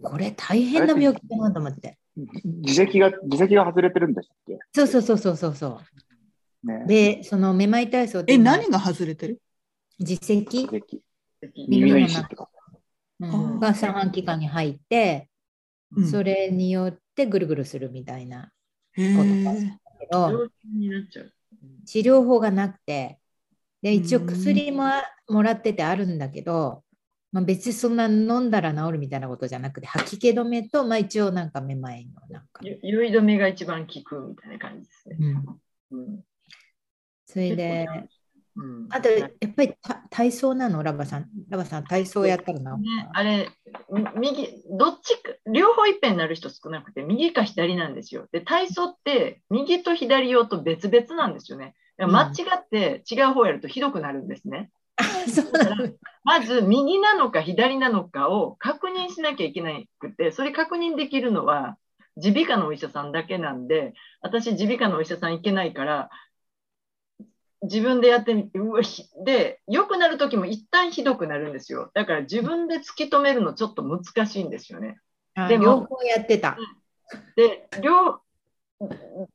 C: これ大変な病気だなと思って。
G: 自責が、自責が外れてるんでしたっけ？
C: そうそうそうそうそうそう。
G: ね。
C: でそのめまい体操
B: え、何が外れてる？
C: 耳の中
G: 耳の石ってか。
C: が三半規管に入って、
B: うん
C: それによってぐるぐるするみたいな
B: へえ。
C: けど
D: 病気になっちゃう。
C: 治療法がなくてで一応
B: うん
C: 薬ももらっててあるんだけど、まあ、別にそんな飲んだら治るみたいなことじゃなくて吐き気止めと、まあ、一応なんかめまいのなんか、
D: ゆ酔い止めが一番効くみたいな感じですね。
C: うん、
D: うん。
C: それで
D: うん。
C: あとやっぱりた体操なの？ラバさん。ラバさん体操やったらな、
D: ね、あれ、み右、どっちか、両方いっぺんになる人少なくて、右か左なんですよ。で、体操って、右と左用と別々なんですよね。間違って違う方やるとひどくなるんですね。まず、右なのか左なのかを確認しなきゃいけなくて、それ確認できるのは、耳鼻科のお医者さんだけなんで、私、耳鼻科のお医者さん行けないから、自分でやってみて、うわひで、良くなる時も一旦ひどくなるんですよ。だから自分で突き止めるのちょっと難しいんですよね。
C: あ
D: でも
C: 両方やってた。
D: で、両、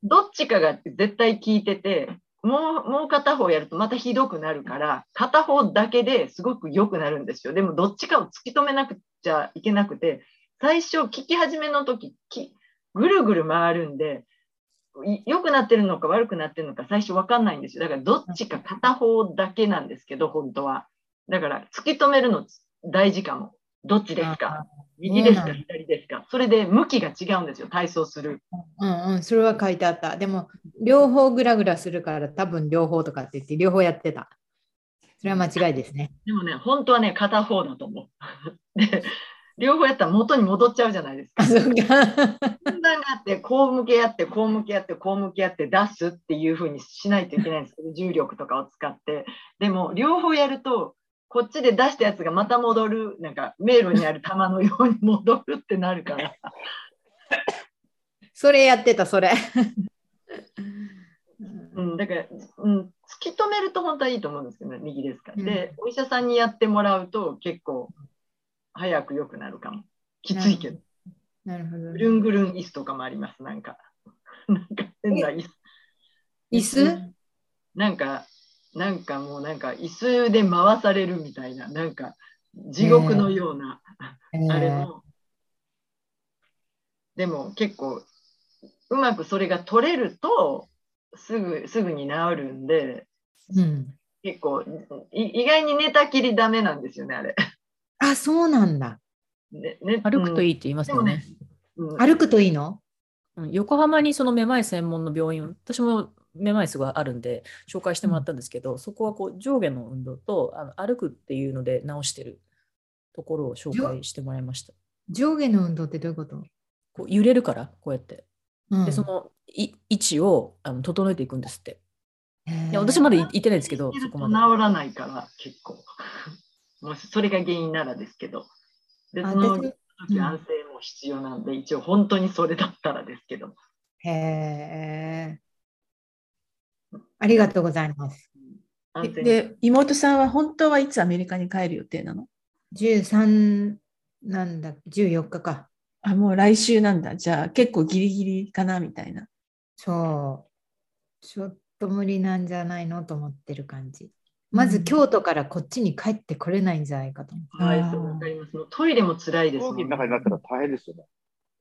D: どっちかが絶対効いてて、もう、もう片方やるとまたひどくなるから、片方だけですごく良くなるんですよ。でもどっちかを突き止めなくちゃいけなくて、最初聞き始めの時、きぐるぐる回るんで、い良くなってるのか悪くなってるのか最初わかんないんですよ。だからどっちか片方だけなんですけど、本当は。だから突き止めるの大事かも。どっちですか？右ですか
C: うん
D: 左ですか？それで向きが違うんですよ、体操する。
C: うんうん、それは書いてあった。でも、両方グラグラするから、多分両方とかって言って、両方やってた。それは間違いですね。
D: でもね、本当はね、片方だと思う。で、両方やったら元に戻っちゃうじゃないですか
C: あ、。そうか。
D: 順番があって、こう向け合って、こう向け合って、こう向け合って出すっていうふうにしないといけないんですけど、重力とかを使って。でも、両方やると、こっちで出したやつがまた戻る、なんか迷路にある玉のように戻るってなるから。
C: それやってた、それ。
D: うん、だから、うん、突き止めると本当はいいと思うんですけどね、右ですか。
C: うん
D: で、お医者さんにやってもらうと結構早く良くなるかも。きついけど。
C: なるほど
D: ぐ。るんぐるん椅子とかもあります、なんか。なんか変な椅子。
C: 椅子？
D: なんか、なんかもうなんか椅子で回されるみたいな、なんか地獄のような、あれも。でも結構、うまくそれが取れると、すぐ、すぐに治るんで、
C: うん。
D: 結構、い意外に寝たきりダメなんですよね、あれ。
C: あ、そうなんだ。
D: ねね
E: 歩くと
D: いい。
E: って言います
D: でもね
E: よね。、
D: うん
C: 歩くといいの？
E: うん横浜にそのめまい専門の病院、私もめまいすごいあるんで、紹介してもらったんですけど、そこはこう上下の運動とあの歩くっていうので治してるところを紹介してもらいました。
C: 上下の運動ってどういうこと、
E: こう揺れるから、こうやって。
C: うん
E: で、そのい位置をあの整えていくんですって。いや私まだ行ってないですけど、そことまで。
D: 治らないから、結構。もしそれが原因ならですけど。で、
C: あ
D: その
C: で
D: 時安静も必要なんで、一応本当にそれだったらですけど。
C: へえ。ありがとうございます。
A: で、妹さんは本当はいつアメリカに帰る予定なの
C: ？13なんだ、14日か。
A: あ、もう来週なんだ。じゃあ結構ギリギリかなみたいな。
C: そう。ちょっと無理なんじゃないのと思ってる感じ。まず京都からこっちに帰ってこれないんじゃないかと思って。
D: はい、そうわかります。トイレも辛いですもん
G: 飛行機の中になったら大変ですよね。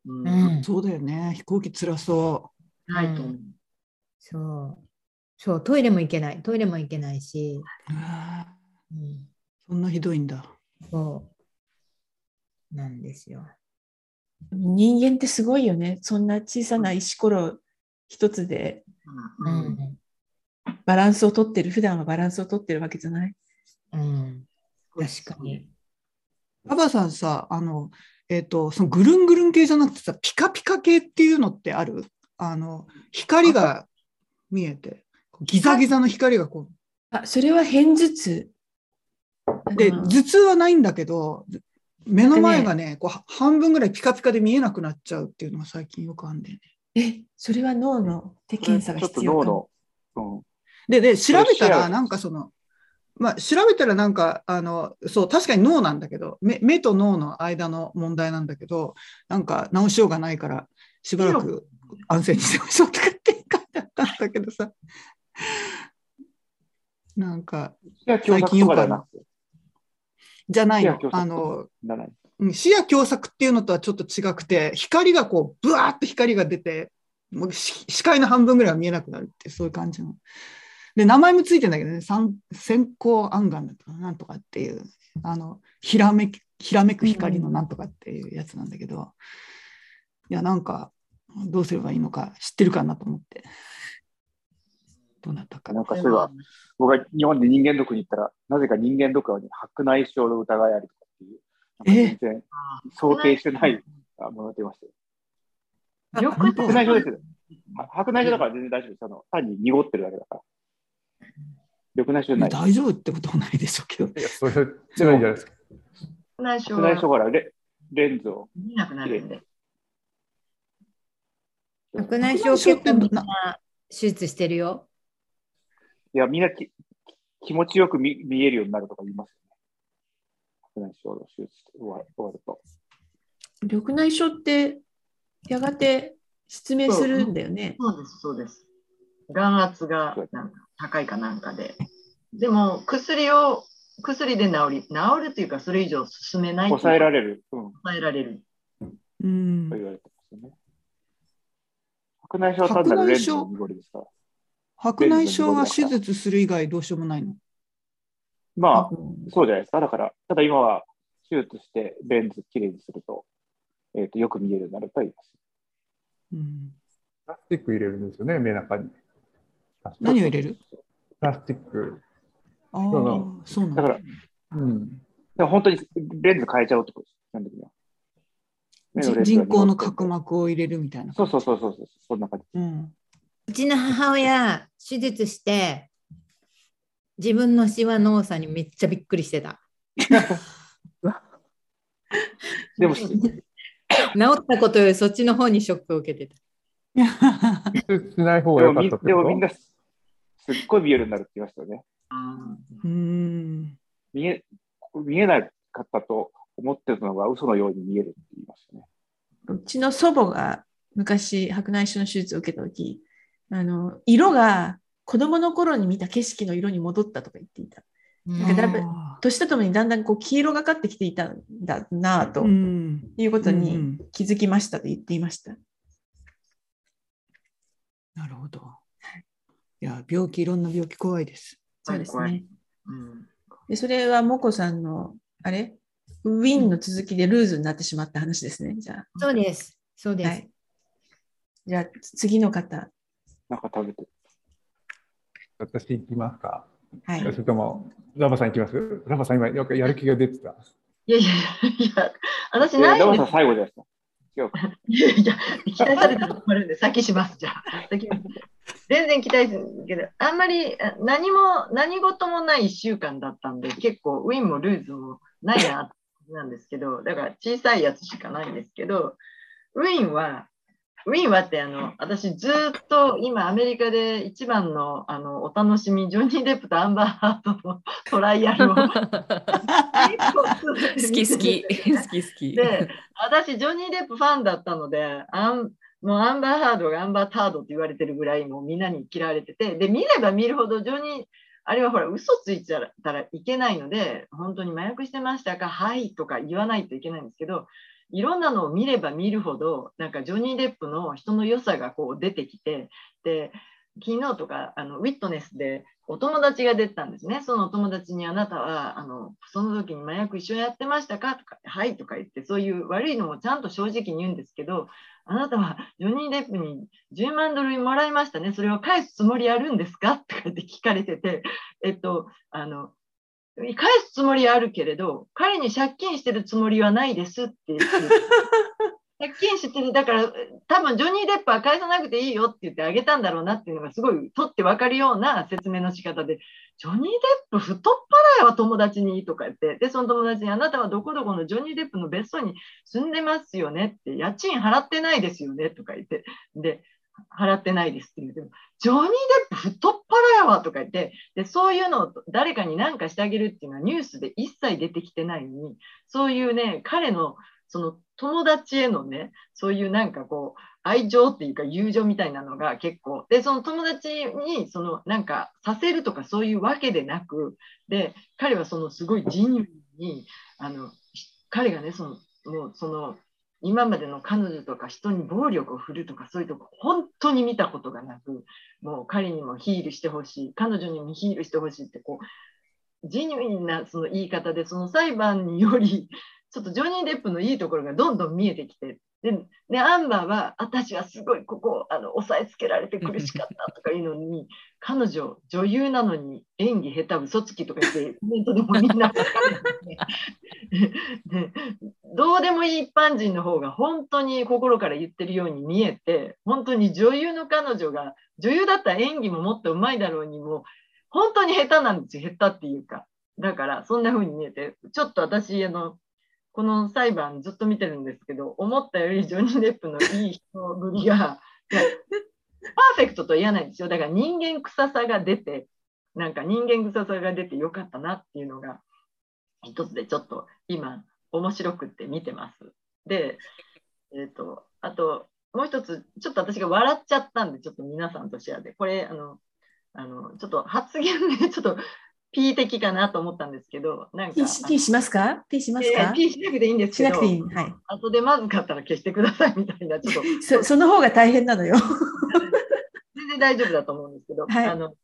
D: うん
C: うん、
B: そうだよね。飛行機辛そ
D: はいと思う
C: そう。そう、トイレも行けない。トイレも行けないし。
B: う。
C: ん、
B: ーそんなひどいんだ。
C: そう。なんですよ。
A: 人間ってすごいよね。そんな小さな石ころ一つで
C: う
D: うん
C: ん。
A: バランスをとってる、普段はバランスをとってるわけじゃない。
C: うん。確かに。
B: パパさんさ、あの、えっ、と、そのぐるんぐるん系じゃなくてさ、ピカピカ系っていうのってある？あの、光が見えて、ギザギザの光がこ
A: あ、それは片頭痛。
B: う。で、
A: うん
B: 頭痛はないんだけど、目の前がね、こうは半分ぐらいピカピカで見えなくなっちゃうっていうのが最近よくあるんだよね。
A: え、それは脳の手検査が必要かも。
G: 脳の、うん、
B: で、で、調べたら、なんかその、まあ、調べたらなんか、あの、そう、確かに脳なんだけど、目目と脳の間の問題なんだけど、なんか直しようがないから、しばらく安静にしてましょうとかって書いてあったんだけどさ、なんか、
G: 視野狭窄とかじゃなくて、
B: じゃないの。あの、視野狭窄っていうのとはちょっと違くて、光がこう、ブワーっと光が出て、もうし視界の半分ぐらいは見えなくなるってそういう感じの。で、名前もついてんだけどね、三先行暗眼だとか、なんとかっていう、あの、ひらめき、ひらめく光のなんとかっていうやつなんだけど、いや、なんか、どうすればいいのか知ってるかなと思って。どうなったか
G: なんかそういえば、僕が日本で人間ドックに行ったら、なぜか人間ドックに白内障の疑いありとかっていう、全然想定してないものが出ましたよ。白内障です白内障だから全然大丈夫です。あの単に濁ってるだけだから。緑内障ない。
B: 大丈夫ってことはないでしょうけど。
F: いや、それじゃないじゃないですか。
D: 内
G: 白内障
D: は
G: からレレンズを。
D: 見なくなるんで。
C: 白内障結構みんな手術してるよ。
G: いや、みんなき気持ちよく見見えるようになるとか言いますよね。白内障の手術終わ終わると。
A: 緑内障ってやがて失明するんだよね。
D: そうです、そうです。眼圧がなんか高いかなんかで。でも、薬を、薬で治り、治るというか、それ以上進めない
G: 抑えられる。うん。
D: 抑えられる。
B: うん
G: と言われてますよね。白内障は単なるレンズの濁りですから。
B: 白内障は手術する以外どうしようもないの？
G: まあ、
A: うん
G: そうじゃないですか。だから、ただ今は手術してレンズきれいにすると、えっ、と、よく見えるようになるとは言います。
B: うん
F: プラスチック入れるんですよね、目の中に。
B: 何を入れる？
F: プラスチック。
B: ああ
F: そう、
B: なん
G: だから、
F: うん。
G: でも本当にレンズ変えちゃうってことです。なん
B: 人工の角膜を入れるみたいな。
G: そうそうそうそうそう、そんな感じ。
B: うん。
C: うちの母親、手術して、自分のシワの多さにめっちゃびっくりしてた。
G: でも、
C: 治ったことよりそっちの方にショックを受けてた。
F: し ない方が
G: でもみ
F: 良かったってこと？
G: でもみんなすすっごい見えるようになるって言いましたよね。
B: うん。
G: 見え見えなかったと思ってるのが嘘のように見えるって言いましたね。
A: うちの祖母が昔白内障の手術を受けた時あの色が子供の頃に見た景色の色に戻ったとか言っていた。なんかだ年とともにだんだんこう黄色がかってきていたんだなぁと
B: ーうん。
A: いうこと
B: うんう
A: に
B: ん
A: 気づきましたと言っていました。
B: なるほど。いや、病気、いろんな病気怖いです。
A: そうですね。
D: うん
A: でそれはもこさんのあれ？ウィンの続きでルーズになってしまった話ですね。じゃ
C: そうです。そう
A: あ。
C: です。
A: はい。じゃあ次の方。
G: なんか食べて。
F: 私行きますか。
A: はい
F: そ。れとも、ラバさん行きます？ラバさん今、よくやる気が出てた。
D: いやいやいや、私
G: えー、
D: ないんです
G: ラマさん最後じゃないですか。違うか。
D: いやいや、期待されてると困るんで、先します、じゃあ。先全然期待するけど、あんまりあ何も、何事もない1週間だったんで、結構ウィンもルーズもないなってなんですけど、だから小さいやつしかないんですけど、ウィンは、ウィンはってあの、私ずっと今アメリカで一番のあのお楽しみ、ジョニー・デップとアンバー・ハートの トライアルを
E: 好き好き。好き 好き。
D: で、私、ジョニー・デップファンだったので、アンもうアンバーハードがアンバータードって言われてるぐらい、もうみんなに嫌われてて、で、見れば見るほど、ジョニー、あれはほら、嘘ついちゃったらいけないので、本当に麻薬してましたかはいとか言わないといけないんですけど、いろんなのを見れば見るほど、なんかジョニー・デップの人の良さがこう出てきて、で、昨日とかあのウィットネスでお友達が出たんですね。そのお友達にあなたはあのその時に麻薬一緒にやってましたか？とか、はいとか言って、そういう悪いのもちゃんと正直に言うんですけど、あなたはジョニー・デップに10万ドルもらいましたね。それを返すつもりあるんですか？とかって聞かれてて、えっと、あの、返すつもりはあるけれど、彼に借金してるつもりはないですって言って。借金してる、だから多分ジョニー・デップは返さなくていいよって言ってあげたんだろうなっていうのがすごい取って分かるような説明の仕方で、ジョニー・デップ太っ腹やわ友達にとか言って、で、その友達にあなたはどこどこのジョニー・デップの別荘に住んでますよねって、家賃払ってないですよねとか言って、で、払ってないですって言っても、ジョニー・デップ太っ腹やわとか言って、で、そういうのを誰かに何かしてあげるっていうのはニュースで一切出てきてないのに、そういうね、彼のその友達へのね、そういうなんかこう、愛情っていうか友情みたいなのが結構、で、その友達にそのなんかさせるとかそういうわけでなく、で、彼はそのすごいジニュに、あの、彼がね、その、もうその、今までの彼女とか人に暴力を振るとかそういうとこ本当に見たことがなくもう彼にもヒールしてほしい彼女にもヒールしてほしいってこうジニュインなその言い方でその裁判によりちょっとジョニー・デップのいいところがどんどん見えてきてででアンバーは私はすごいここあの押さえつけられて苦しかったとかいうのに 彼女女優なのに演技下手嘘つきとか言ってコメントでもみんなどうでもいい一般人の方が本当に心から言ってるように見えて本当に女優の彼女が女優だったら演技ももっと上手いだろうにも本当に下手なんですよ。下手っていうか。だからそんな風に見えてちょっと私あのこの裁判ずっと見てるんですけど思ったよりジョニー・デップのいい人ぶりがパーフェクトとは言わないんですよだから人間臭さが出てなんか人間臭さが出てよかったなっていうのが一つでちょっと今面白くって見てます。で、えっ、と、あともう一つ、ちょっと私が笑っちゃったんで、ちょっと皆さんとシェアで、これ、あの、あのちょっと発言で、ちょっと P 的かなと思ったんですけど、なんか、
A: P しますか ?P します
D: えー
A: か
D: P しなくていいんですけど
A: しなくていい。はい。
D: 後でまずかったら消してくださいみたいな、ちょっと
A: そ その方が大変なのよ。
D: 全然大丈夫だと思うんですけど、
A: はい
D: あの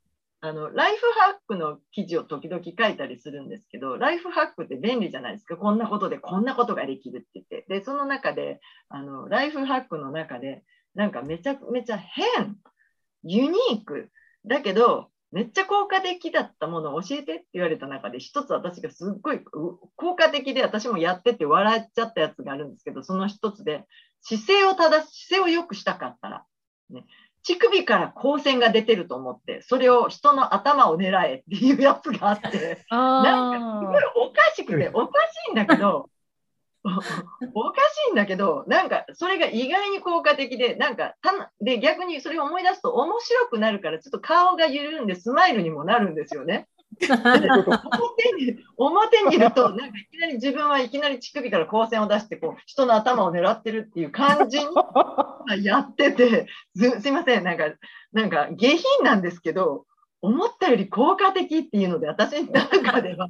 D: あのライフハックの記事を時々書いたりするんですけど、ライフハックって便利じゃないですか、こんなことでこんなことができるって言って、でその中であの、ライフハックの中で、なんかめちゃめちゃ変、ユニーク、だけど、めっちゃ効果的だったものを教えてって言われた中で、一つ私がすっごいう効果的で私もやってて笑っちゃったやつがあるんですけど、その一つで、姿勢を正し、姿勢を良くしたかったら、ね、乳首から光線が出てると思って、それを人の頭を狙えっていうやつがあって、なんかすごいおかしくて、おかしいんだけど、おかしいんだけど、なんかそれが意外に効果的で、なんかたで逆にそれを思い出すと面白くなるから、ちょっと顔が緩んでスマイルにもなるんですよね。表に表にいると、なんかいきなり自分はいきなり乳首から光線を出してこう、人の頭を狙ってるっていう感じにやってて、すすいません、なんか、なんか下品なんですけど、思ったより効果的っていうので、私の中では、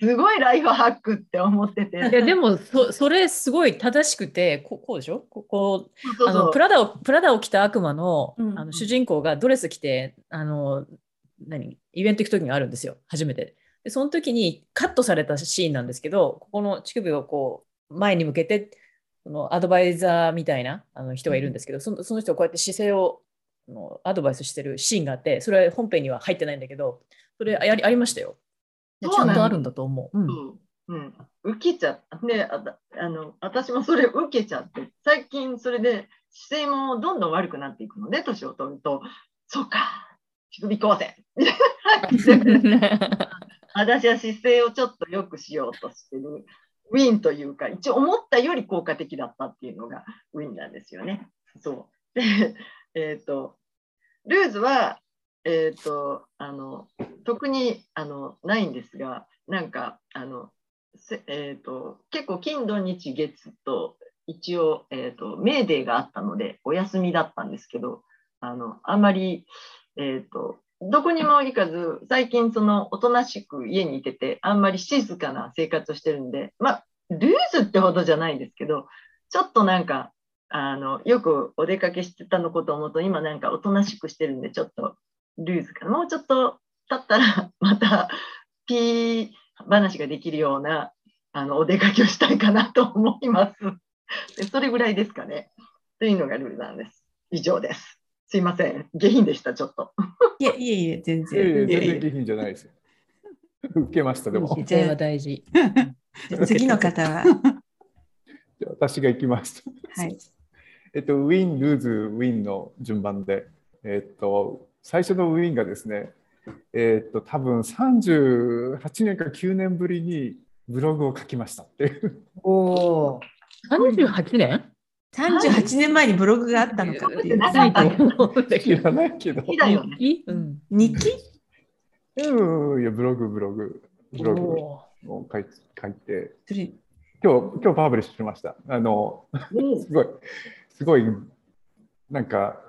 D: すごいライフハックって思ってて。
E: いやでもそそれすごい正しくてここうでしょ？ここあのプラダをプラダを着た悪魔の,、
A: うん
E: あの主人公がドレス着てあの何？イベント行く時があるんですよ。初めて。でその時にカットされたシーンなんですけどここの乳首をこう前に向けてそのアドバイザーみたいなあの人がいるんですけど、そのその人がこうやって姿勢をあのアドバイスしてるシーンがあってそれは本編には入ってないんだけどそれあやりありましたよちゃんとあるんだと思う、うん
D: 受けちゃった。であの、私もそれ受けちゃって、最近それで姿勢もどんどん悪くなっていくので、年を取ると、そうか、乳首光線みた私は姿勢をちょっと良くしようとしてる。ウィンというか、一応思ったより効果的だったっていうのがウィンなんですよね。そう。で、えっ、と、ルーズは、えっ、と、あの、特にあのないんですが、なんか、あの、えー、と結構金土日月と一応、えー、とメーデーがあったのでお休みだったんですけどあのあんまり、えー、とどこにも行かず最近そのおとなしく家にいててあんまり静かな生活をしてるんでまあルーズってほどじゃないんですけどちょっとなんかあのよくお出かけしてたのことを思うと今なんかおとなしくしてるんでちょっとルーズかなもうちょっと経ったら またピー話ができるようなあのお出かけをしたいかなと思います。でそれぐらいですかね。というのがルールなんです。以上です。すいません。下品でした、ちょっと。
A: いやいえいえ、全
F: いやいや、
A: 然。
F: 全然下品じゃないですよ。受けました、でも。
E: 姿勢は大事。
A: 次の方は。
F: じゃあ私が行きます。
A: はい。
F: えっと、ウィン、ルーズ、ウィンの順番で、えっと、最初のウィンがですね、えっと、多分38年か9年ぶりにブログを書きましたっていう。
C: おお。
E: 38年
A: ？38年前にブログがあったのかっていう。
D: なかったね
E: 思うんだけ
F: 知らないけど。
D: 好きだよね。
E: うん。
A: 日記？
F: うん、いや、ブログ、ブログ、ブログ
E: お
F: を書い書いて、今日、今日パブリッシュしました。あの、すごい、すごい、なんか、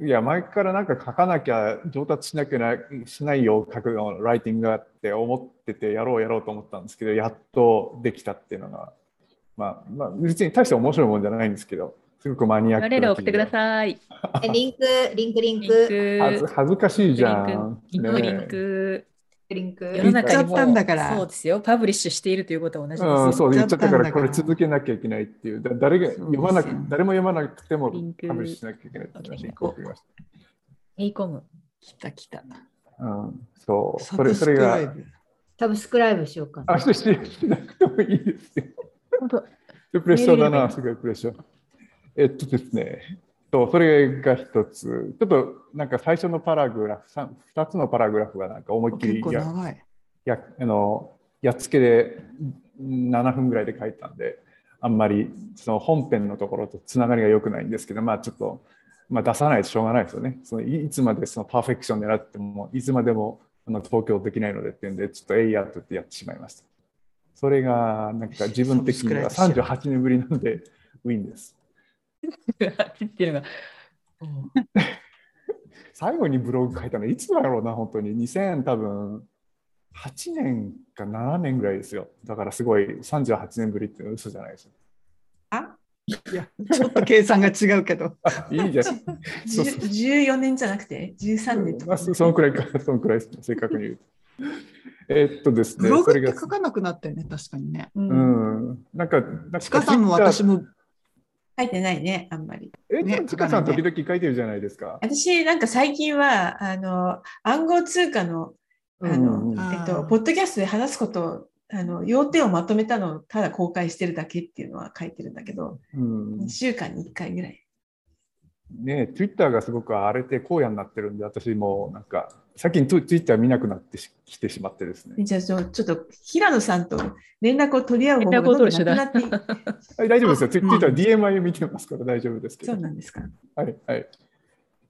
F: いや、前からなんか書かなきゃ上達しなきゃなしないよ、書くの、ライティングがって思ってて、やろうやろうと思ったんですけど、やっとできたっていうのが、まあ、まあ、別に大して面白いもんじゃないんですけど、すごくマニアックな
E: ー。送ってくだ
F: い。
E: さい。
C: えリンク、リンク、リンク、
E: ク。
F: 恥ず恥ずかしいじゃん。
E: リンク。リンク。
C: リンク。
E: 世の中に
A: 言っちゃったん
E: も
A: だから
E: そうですよ。パブリッシュしているということは同じですよ。
F: うん、そう言っちゃったから、これ続けなきゃいけないっていう、だ誰が読まなく
A: そうですよ
F: 誰も読まなくてもパブリッシュしなきゃいけないって話に送りまし
E: ヘイコム。
A: 来た来た。
F: た。うん、そう、
A: サ
F: それそれが、
A: ブ。
C: サブスクライブしようかな。
F: あ、しししなくてもいいですよ。
E: 本当。
F: プレッシャーだな、すごいプレッシャー。えっとですね、そうそれが一つ、ちょっとなんか最初のパラグラフ、三二つのパラグラフがなんか思いっきりや。やあのやっつけで7分ぐらいで書いたんで、あんまりその本編のところとつながりが良くないんですけど、まあちょっと、まあ、出さないとしょうがないですよね。そのいいつまでそのパーフェクション狙っても、いつまでもあの東京できないのでっていうんで、ちょっとえいやと言ってやってしまいました。それが、なんか自分的には38年ぶりなんで、ウィンです。
E: っていうのが、
F: 最後にブログ書いたのいつだろうな、本当に。2000多分8年か7年ぐらいですよ。だからすごい38年ぶりって嘘じゃないですよ。
A: あ？
B: いや、ちょっと計算が違うけど。
F: あ いいじゃん。そうそう
A: 14年じゃなくて13年とか。
F: まあそそのくらいか、そのくらいですね、正確に言うと。えーっとですね、
B: ブログって書かなくなったよね、確かにね。
A: う
F: うんん、なんか、なんか
B: ちかさんも私も、
A: 書いてないね、あんまり。
F: え、
B: ね
F: ちかさん、
B: 書かない
F: 時々書いてるじゃないですか？
A: 私、なんか最近は、あの、暗号通貨の、あの、
F: うんうん
A: えっと、ポッドキャストで話すことを、あの、要点をまとめたのをただ公開してるだけっていうのは書いてるんだけど、
F: うん
A: 2週間に1回ぐらい。
F: ね、ツイッターがすごく荒れて荒野になってるんで、私もなんか、最近ツイッター見なくなってしきてしまってですね。
A: じゃあちょ、ちょっと平野さんと連絡を取り合う方法がどんどんなくなってい
F: はい大丈夫ですよ。ツイッター DM は見てますから大丈夫ですけど
A: そう。なんですか。
F: はい、はい。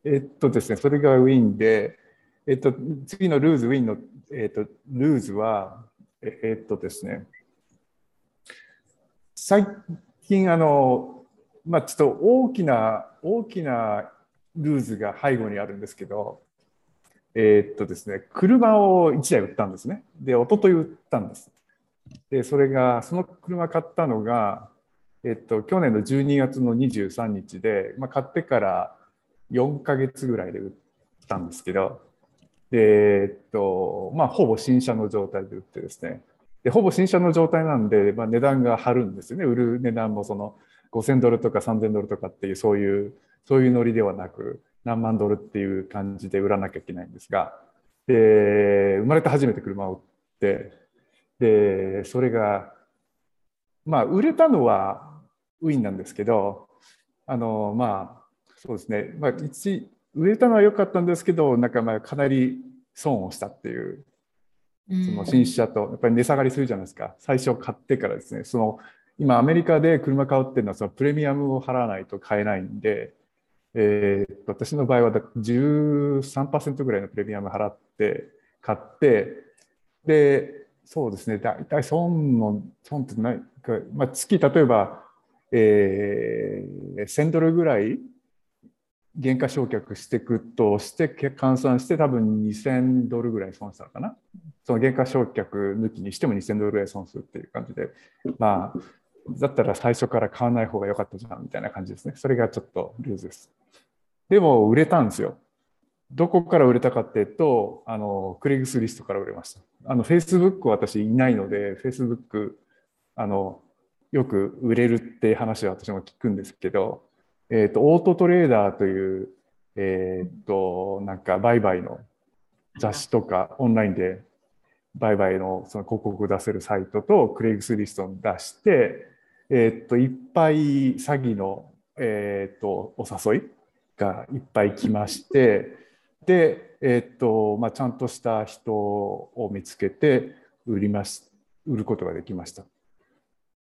F: えっとですね、それがウィンで、えっと、次のルーズ、ウィンの、えっと、ルーズは、ええっとですね、最近、あの、まあ、ちょっと大きな、大きなルーズが背後にあるんですけど、えっとですね、車を1台売ったんですね。で、一昨日売ったんです。で、それが、その車買ったのが、えっと、去年の12月の23日で、まあ、買ってから4ヶ月ぐらいで売ったんですけど、で、えっと、まあ、ほぼ新車の状態で売ってですね、で、ほぼ新車の状態なんで、まあ、値段が張るんですよね。売る値段もその5000ドルとか3000ドルとかっていう、そういう、そういうノリではなく、何万ドルっていう感じで売らなきゃいけないんですが、で、生まれて初めて車を売って、で、それが、まあ、売れたのはウィンなんですけど、あの、まあ、そうですね、まあ、一、売れたのは良かったんですけど、なんかまあ、かなり損をしたっていう、その新車と、やっぱり値下がりするじゃないですか。最初買ってからですね、その、今アメリカで車買うっていうのはそのプレミアムを払わないと買えないんで、えー私の場合は13%ぐらいのプレミアム払って買って、で、そうですね、大体損の、損ってないか、まあ、月例えば、えー1000ドルぐらい原価償却していくとして換算して多分2000ドルぐらい損したのかな。その原価償却抜きにしても2000ドルぐらい損するっていう感じで、まあ、だったら最初から買わない方が良かったじゃんみたいな感じですね。それがちょっとルーズです。でも売れたんですよ。どこから売れたかっていうと、あの、クレイグスリストから売れました。あの、Facebook 私いないので、Facebook、あの、よく売れるって話は私も聞くんですけど、えっ、と、オートトレーダーという、えっ、と、なんか売買の雑誌とかオンラインで売買のその広告を出せるサイトとクレイグスリストに出して、えっ、と、いっぱい詐欺の、えっ、と、お誘いがいっぱい来まして、で、えっ、と、まあ、ちゃんとした人を見つけて売ります、売ることができました。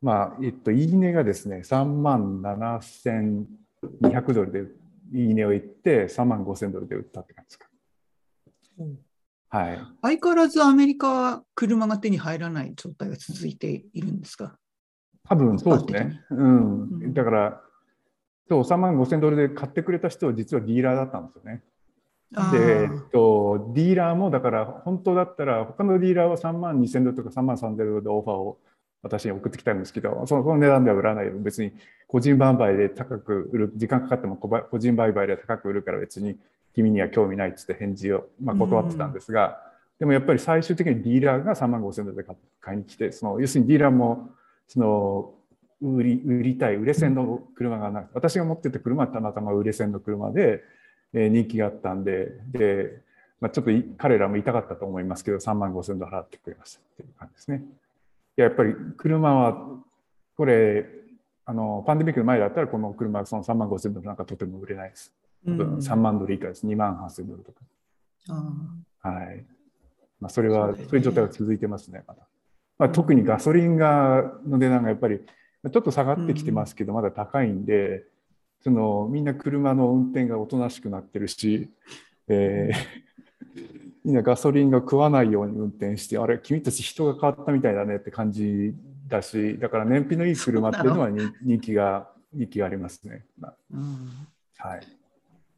F: まあ、えっと、いいねがですね、3万7200ドルでいいねを言って、3万5000ドルで売ったって感じですか。はい。
B: 相変わらずアメリカは車が手に入らない状態が続いているんですか？
F: 多分そうですね。う
B: うん
F: ん。だから、そう、3万5000ドルで買ってくれた人は実はディーラーだったんですよね。
B: あ
F: で、え
B: ー
F: っと、ディーラーもだから本当だったら他のディーラーは3万2000ドルとか3万3000ドルでオファーを私に送ってきたんですけどその値段では売らないよ別に個人売買で高く売る時間かかっても個人売買で高く売るから別に君には興味ないっつって返事を、まあ、断ってたんですが、でもやっぱり最終的にディーラーが3万5000ドルで買買いに来てその要するにディーラーもその売り売りたい売れ線の車がなく私が持ってた車はたまたま売れ線の車で、えー人気があったんでで、まあ、ちょっとい彼らも痛かったと思いますけど3万5000ドル払ってくれましたっていう感じですね。いややっぱり車はこれあのパンデミックの前だったらこの車はその3万5000ドルなんかとても売れないです。多分3万ドル以下です。2万8000ドルとか。
B: あ
F: はい。まあ、それは、
B: そうね
F: いう状態が続いてますね、まだ。まあ、特にガソリンがの値段がやっぱり、まあちょっと下がってきてますけど、まだ高いんで、そのみんな車の運転がおとなしくなってるし、えーみんなガソリンが食わないように運転して、あれ、君たち人が変わったみたいだねって感じだし、だから燃費のいい車っていうのはに人気が、人気がありますね。
B: うん
F: はい。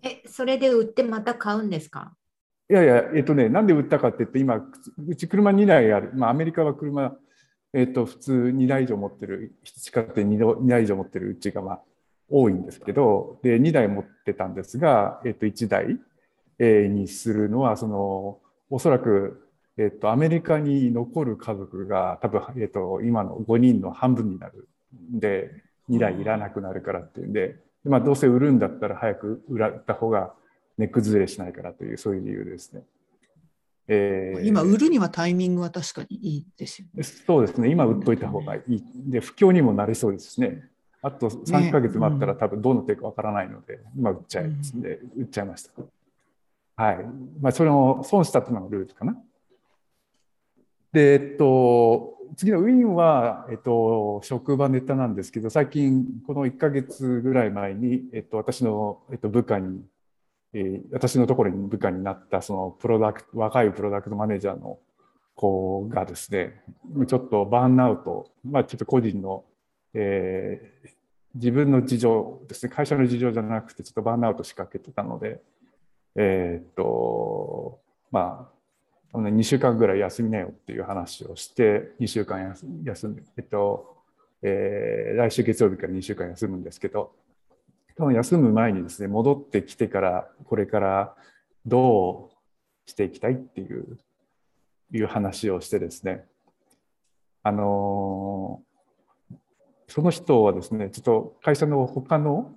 C: え、それで売ってまた買うんですか？
F: いやいや、えっとね、なんで売ったかって言って、今、うち車2台ある。まあ、アメリカは車、えっと、普通2台以上持ってる、地下鉄 2, 台以上持ってるうちが、まあ、多いんですけど、で、2台持ってたんですが、えっと、1台、にするのは、その、おそらく、えっと、アメリカに残る家族が、多分、えっと、今の5人の半分になるんで、2台いらなくなるからっていうんで、まあ、どうせ売るんだったら早く売られた方が値崩れしないからという、そういう理由ですね。えー
B: 今、売るにはタイミングは確かにいいですよね。
F: そうですね、今売っといた方がいい。で、不況にもなりそうですしね。あと3ヶ月待ったら多分どうなっていくかわからないので、今売っちゃいますんで、売っちゃいました。はい。まあ、それを損したというのがルールかな。で、えっと、次のウィンは、えっと、職場ネタなんですけど、最近、この1ヶ月ぐらい前に、えっと、私の、えっと、部下に、えー私のところに部下になった、そのプロダクト、若いプロダクトマネージャーの子がですね、ちょっとバーンアウト、まあ、ちょっと個人の、えー自分の事情ですね、会社の事情じゃなくて、ちょっとバーンアウト仕掛けてたので、えーっと、まあ、2週間ぐらい休みなよっていう話をして、2週間休休んで、えっと、えー来週月曜日から2週間休むんですけど、多分休む前にですね、戻ってきてから、これからどうしていきたいっていう、いう話をしてですね、あのその人はですね、ちょっと会社の他の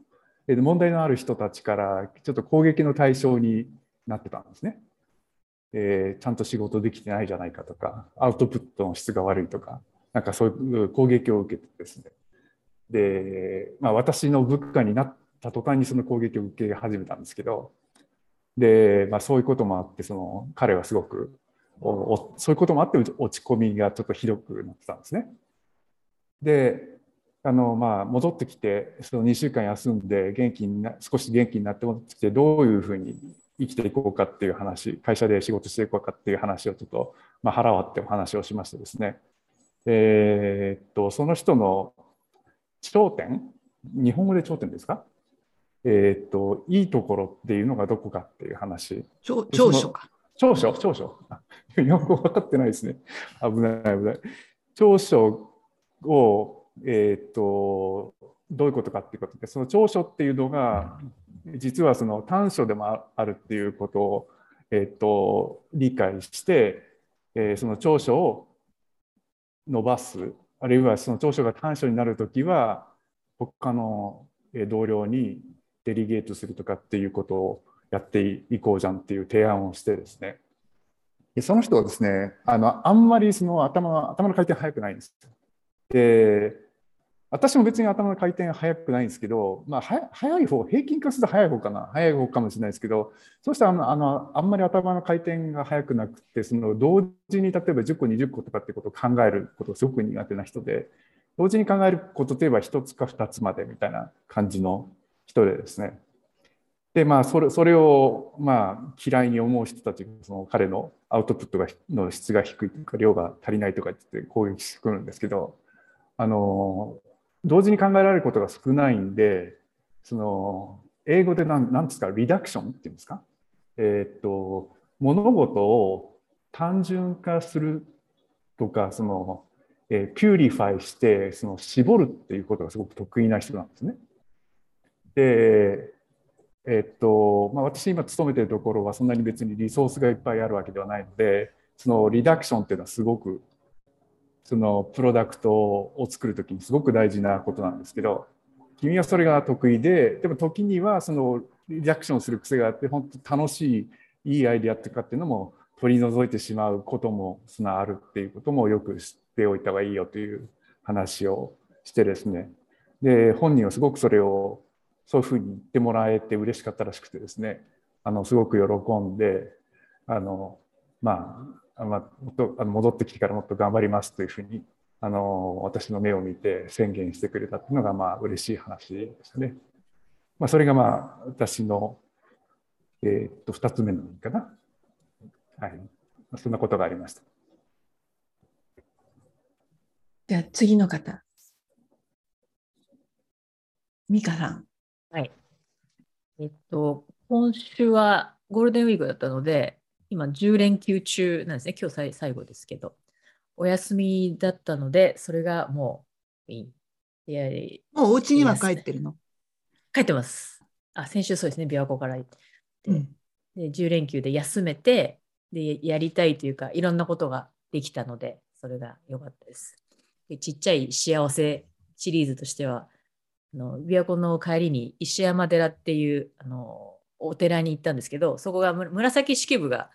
F: 問題のある人たちからちょっと攻撃の対象になってたんですね。えーちゃんと仕事できてないじゃないかとか、アウトプットの質が悪いとか、なんかそういう攻撃を受けてですね。で、まあ、私の部下になった途端にその攻撃を受け始めたんですけど、で、まあ、そういうこともあって、その彼はすごくおそういうこともあって落ち込みがちょっとひどくなってたんですね。で、あのまあ、戻ってきて、その2週間休んで元気にな、少し元気になって戻ってきて、どういうふうに生きていこうかっていう話、会社で仕事していこうかっていう話をちょっと、まあ、腹割ってお話をしましてですね、えーっと、その人の頂点、日本語で頂点ですか？えーっと、いいところっていうのがどこかっていう話。
B: 長長所か。
F: 長所？長所？あ日本語分かってないですね。危ない危ない。長所を、えーっと、どういうことかっていうことで、その長所っていうのが、実はその短所でもあるっていうことを、えーっと、理解して、えーその長所を伸ばす、あるいはその長所が短所になるときは、他のえー同僚にデリゲートするとかっていうことをやっていこうじゃんっていう提案をしてですね。でその人はですね、あのあんまりその頭の頭の回転速くないんです。で、私も別に頭の回転速くないんですけど、まあ、速い方、平均化すると速い方かな、速い方かもしれないですけど、そうしたらあのあのあんまり頭の回転が速くなくて、その同時に例えば10個、20個とかってことを考えることがすごく苦手な人で、同時に考えることといえば1つか2つまでみたいな感じの人でですね。で、まあ、それそれを、まあ、嫌いに思う人たちが、その彼のアウトプットがの質が低いというか、量が足りないとか言って攻撃してくるんですけど、あの、同時に考えられることが少ないんで、その、英語でなん、なんですか、 reduction っていうんですか？えーっと、物事を単純化するとか、その、えー purify して、その、絞るっていうことがすごく得意な人なんですね。で、えっと、まあ、私今勤めてるところはそんなに別にリソースがいっぱいあるわけではないので、そのリダクションっていうのはすごく、そのプロダクトを作るときにすごく大事なことなんですけど、君はそれが得意で、でも時にはそのリダクションする癖があって、本当楽しい、いいアイデアとかっていうのも取り除いてしまうこともそのあるっていうこともよく知っておいた方がいいよという話をしてですね。で、本人はすごくそれをそういうふうに言ってもらえて嬉しかったらしくてですね、あのすごく喜んで、あのまあ、まあ戻ってきてからもっと頑張りますというふうにあの私の目を見て宣言してくれたっていうのがまあ嬉しい話でしたね。まあ、それがまあ私の、えーっと2つ目のかな。はい。そんなことがありました。
A: じゃあ次の方。ミカさん。
E: はい。えっと、今週はゴールデンウィークだったので、今10連休中なんですね。今日最後ですけど。お休みだったので、それがもういい。いやい
B: もうお家には帰ってるの？
E: 帰ってます。あ、先週そうですね、琵琶湖から行って、
B: うん
E: で、10連休で休めて、で、やりたいというか、いろんなことができたので、それが良かったです。でちっちゃい幸せシリーズとしては、あの琵琶湖の帰りに石山寺っていうあのお寺に行ったんですけど、そこがむ紫式部が、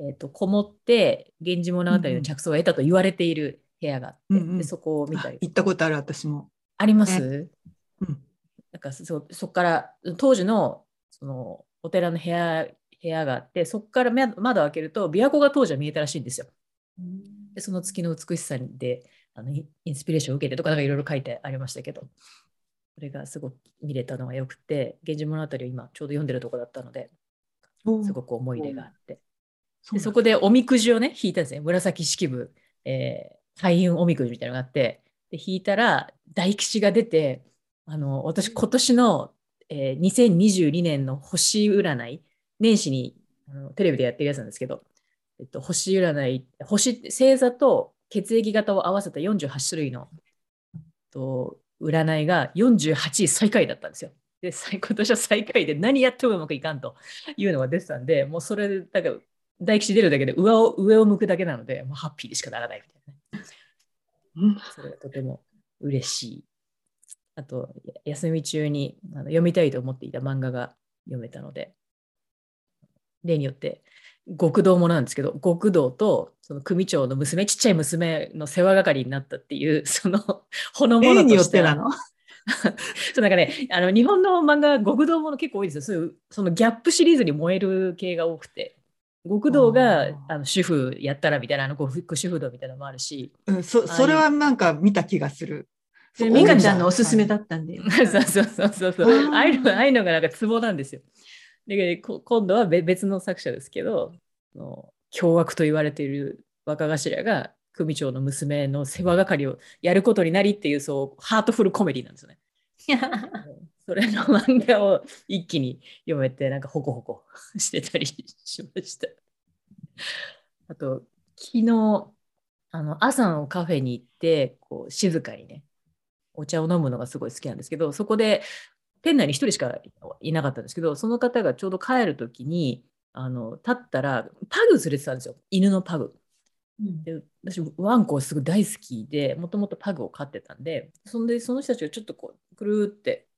E: えー、とこもって、源氏物語の着想を得たと言われている部屋があって、
B: うんうん。
E: でそこを見た
B: あ
E: り
B: 行ったことある私も。
E: あります、
B: うん。
E: なんかそそこから当時のそのお寺の部屋部屋があってそこからめ窓を開けると琵琶湖が当時は見えたらしいんですよ。でその月の美しさであのインスピレーションを受けてとかなんかいろいろ書いてありましたけどそれがすごく見れたのがよくて「源氏物語」を今ちょうど読んでるところだったのですごく思い入れがあって。でそこでおみくじをね引いたんですね紫式部、えー、開運おみくじみたいなのがあって。で引いたら大吉が出てあの私今年の、えー2022年の星占い年始にあのテレビでやってるやつなんですけど、えっと、星占い星星座と血液型を合わせた48種類のえっと占いが48位最下位だったんですよ。で最 今年は最下位で何やってもうまくいかんというのが出てたんでもうそれだけ大吉出るだけで上を上を向くだけなのでもうハッピーでしかならないみたいなね。
D: うん
E: それがとても嬉しい。あと、や休み中にあの読みたいと思っていた漫画が読めたので、例によって、極道ものなんですけど、極道とその組長の娘、ちっちゃい娘の世話係になったっていう、その、ほのぼの
B: 例によ
E: とし
B: てなの
E: そうなんかね、あの日本の漫画、極道もの結構多いですよ。そういうそのギャップシリーズに燃える系が多くて、極道が
B: あ
E: の主婦やったらみたいな、あのごご主婦道みたいなのもあるし、
B: うん、そそれはなんか見た気がする。そう
A: でミカちゃんのおすすめだったんで。
E: そう そうそうそうそう。
B: あー
E: ああいうのああいうのがなんかツボなんですよ。でこ今度は別別の作者ですけど、凶悪と言われている若頭が組長の娘の世話係をやることになりっていうそうハートフルコメディなんですよね。それの漫画を一気に読めてなんかホコホコしてたりしました。あと昨日あの朝のカフェに行ってこう静かにねお茶を飲むのがすごい好きなんですけど、そこで店内に一人しかいなかったんですけど、その方がちょうど帰るときに、あの立ったらパグ連れてたんですよ、犬のパグ。で私、ワンコすごい大好きで、もともとパグを飼ってたんで、そんでその人たちがちょっとこう、くるーって、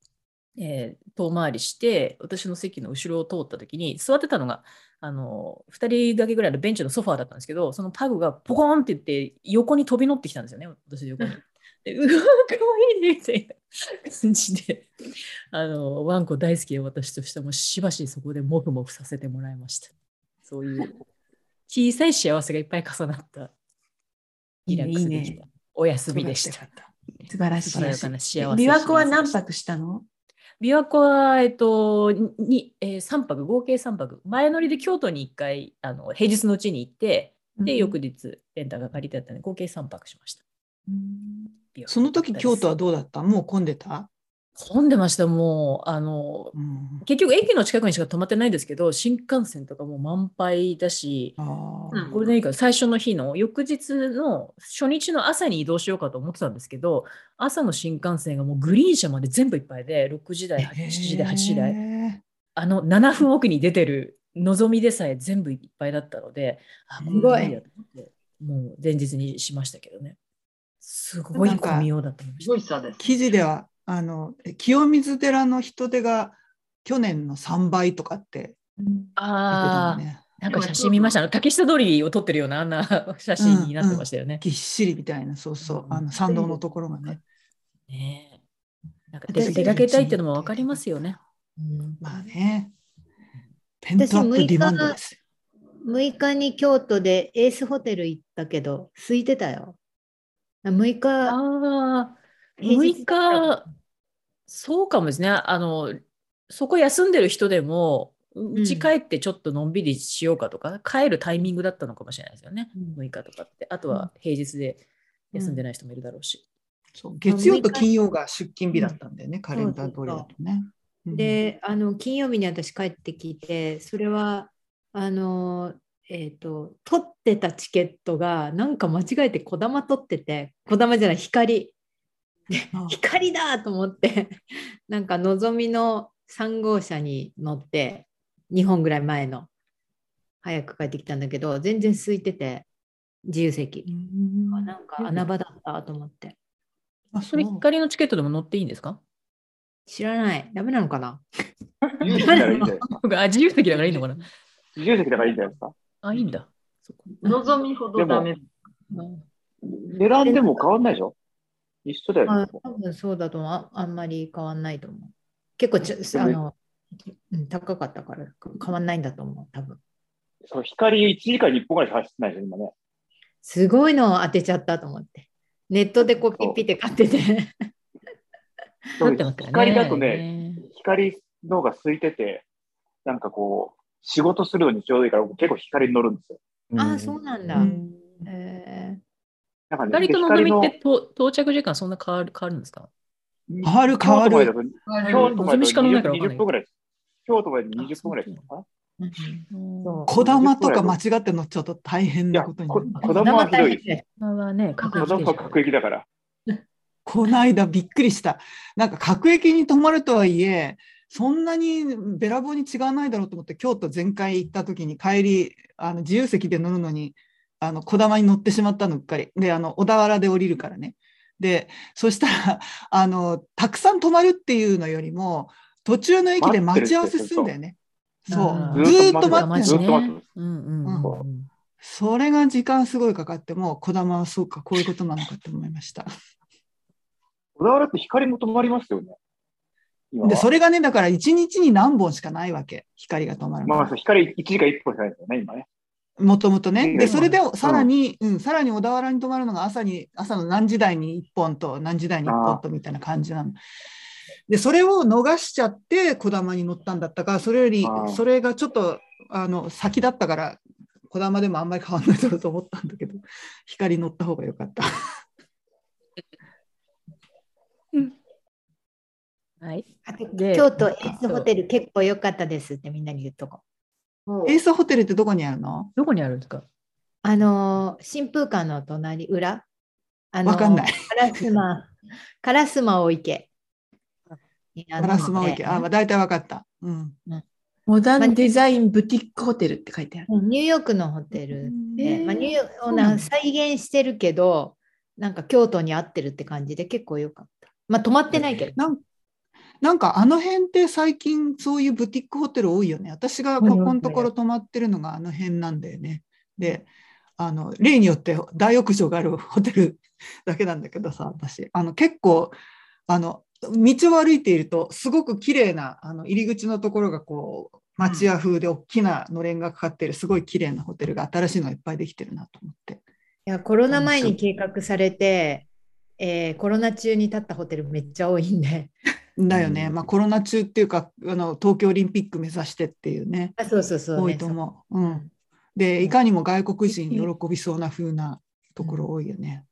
E: えー遠回りして、私の席の後ろを通ったときに、座ってたのが、あの2人だけぐらいのベンチのソファーだったんですけど、そのパグがポコーンって言って、横に飛び乗ってきたんですよね、私の横に。でうわー、かわいいねみたいな感じで、あの、ワンコ大好きで私としてもしばしそこでモフモフさせてもらいました。そういう小さい幸せがいっぱい重なった、リラックスできたお休みでした。
A: 素晴らしい。
E: 幸せ
A: 琵琶湖は何泊したの？
E: 琵琶湖は、えっと、に、えー、3泊、合計3泊。前乗りで京都に1回、あの平日のうちに行って、で、翌日、レンタが借りてあったので、合計3泊しました。琵琶湖
B: その時京都は
E: は
B: どうだった？もう混んでた、
E: 混んでました、もう、あの、
B: うん、
E: 結局駅の近くにしか泊まってないんですけど、新幹線とかも満杯だし、
B: あー。
D: うん
E: ゴールデンウィークの最初の日の翌日の初日の朝に移動しようかと思ってたんですけど、朝の新幹線がもうグリーン車まで全部いっぱいで、6時台、7時台、8時台、
B: へ
E: あの7分奥に出てるのぞみでさえ全部いっぱいだったので、あ、これ
A: ごい
E: 無理だと思ってもう前日にしましたけどね。すごい混みようだと思いますし
D: ごい差です
B: ー。記事ではあのえ清水寺の人手が去年の3倍とかって
E: た。
B: 言って
E: ああ。なんか写真見ました。あの竹下通りを撮ってるようなあんな写真になってましたよね。
B: ぎっしりみたいな、そうそう、
E: うん。
B: あの参道のところがね。
E: ねえなん。か出
B: 私
E: 出かけたいっていうのも分かりますよね。
B: まあね、ペントアップディマンドです。
C: 6日に京都でエースホテル行ったけど、空いてたよ。6日、
E: ああ、
C: 平日。
E: 6日、そうかもですね。あの、そこ休んでる人でも、うち帰ってちょっとのんびりしようかとか、帰るタイミングだったのかもしれないですよね。
C: うん。
E: 6日とかって。あとは平日で休んでない人もいるだろうし。
B: そう月曜と金曜が出勤日だったんだよね、カレンダー通りだとね。うん、
C: で、あの金曜日に私帰ってきて、それはあの、えっ、と、取ってたチケットがなんか間違えてこだま取ってて、こだまじゃない、光。
B: あ
C: 光だと思って、なんかのぞみの3号車に乗って、2本ぐらい前の、早く帰ってきたんだけど、全然空いてて、自由席。
B: うん
C: あなんか穴場だったと思って。
B: あ
E: それ、光のチケットでも乗っていいんですか？
C: 知らない。ダメなのかな？
G: 自由席だからいいんじゃないですか？
E: あ 自由席だからいいのかな？
G: 自由席だからいいんじゃないですか？
E: あ、いいんだ。そこ
D: 望みほどダメ。
G: 値段でも変わんないでしょ一緒だよ
C: あ
G: ね。
C: 多分そうだと思うあ。あんまり変わんないと思う。結構ちょあの、うん、高かったからか変わんないんだと思う。多分
G: そう光1時間に1本ぐらい走ってないでしょ、今ね。
C: すごいのを当てちゃったと思って。ネットでこうピッピって買ってて。
G: 光だとね、光の方が空いてて、なんかこう、仕事するのにちょうどいいから、僕結構光に乗るんですよ。
C: ああ、そうなんだ。
B: うん
C: え
G: なんかね、
E: 光とのぞみって
G: で
E: と到着時間そんな変わる変わるんですか？
B: 変わる変わる
G: 京都までだと京都までだと
E: のぞみしか乗んないから分かんな
G: 20
E: い
G: 分ぐらいです。京都まで20分ぐらい
B: こだまとか間違って乗っちゃうと大変なことにな
G: こ
B: る。
G: 子供はひどいです。
C: ね。
E: こはね、確
G: 子供は各駅だから。
B: この間びっくりした。なんか各駅に泊まるとはいえ、そんなにべらぼうに違わないだろうと思って、京都全回行った時に帰り、あの自由席で乗るのに、あの、こだまに乗ってしまったのうっかり。で、あの、小田原で降りるからね。で、そしたら、あの、たくさん泊まるっていうのよりも、途中の駅で待ち合わせするんだよね。そうずーっと待って
G: る。
E: うんうんうんうん。
B: それが時間すごいかかっても、こだまはそうか、こういうことなのかって思いました。
G: 小田原って光も止まりますよね。
B: で、それがね、だから1日に何本しかないわけ。光が止まるの
G: まあ、光1時間1分しかないですよね、今ね。
B: もともとね。で、
G: うん
B: それでさらに、うん、さらに小田原に泊まるのが朝に、朝の何時台に1本と何時台に1本とみたいな感じなの。で、それを逃しちゃって、こだまに乗ったんだったから、それよりそれがちょっと、あの、先だったから、こだまでもあんまり変わんないだろうと思ったんだけど、光乗った方が良かった。
E: はい。
C: あと
E: で
C: 京都エースホテル結構良かったですってみんなに言っとこう。
B: エースホテルってどこにあるの？
E: どこにあるんですか？
C: あのー、新風館の隣、裏？あのー
B: わかんない。
C: 烏丸、烏丸池。
B: ガラスマオ池。あ、大体分かった。うん。
A: モダンデザインブティックホテルって書いてある。
C: ニューヨークのホテルで、まあ、ニューヨーク
A: そうなんだ
C: 再現してるけど、なんか京都に合ってるって感じで結構良かった。まあ泊まってないけど。
B: なんなんかあの辺って最近そういうブティックホテル多いよね。私がここのところ泊まってるのがあの辺なんだよね。で、あの例によって大浴場があるホテルだけなんだけどさ、私、あの結構あの道を歩いているとすごく綺麗なあの入り口のところがこう町屋風で大きなのれんがかかってるすごい綺麗なホテルが新しいのがいっぱいできてるなと思って。
C: いやコロナ前に計画されて、えーコロナ中に建ったホテルめっちゃ多いんで。
B: だよね、
E: うん
B: まあコロナ中っていうかあの東京オリンピック目指してっていうね。
C: あそうそうそう、
B: 多いと思う。うん。で、いかにも外国人に 喜びそうな風なところ多いよね。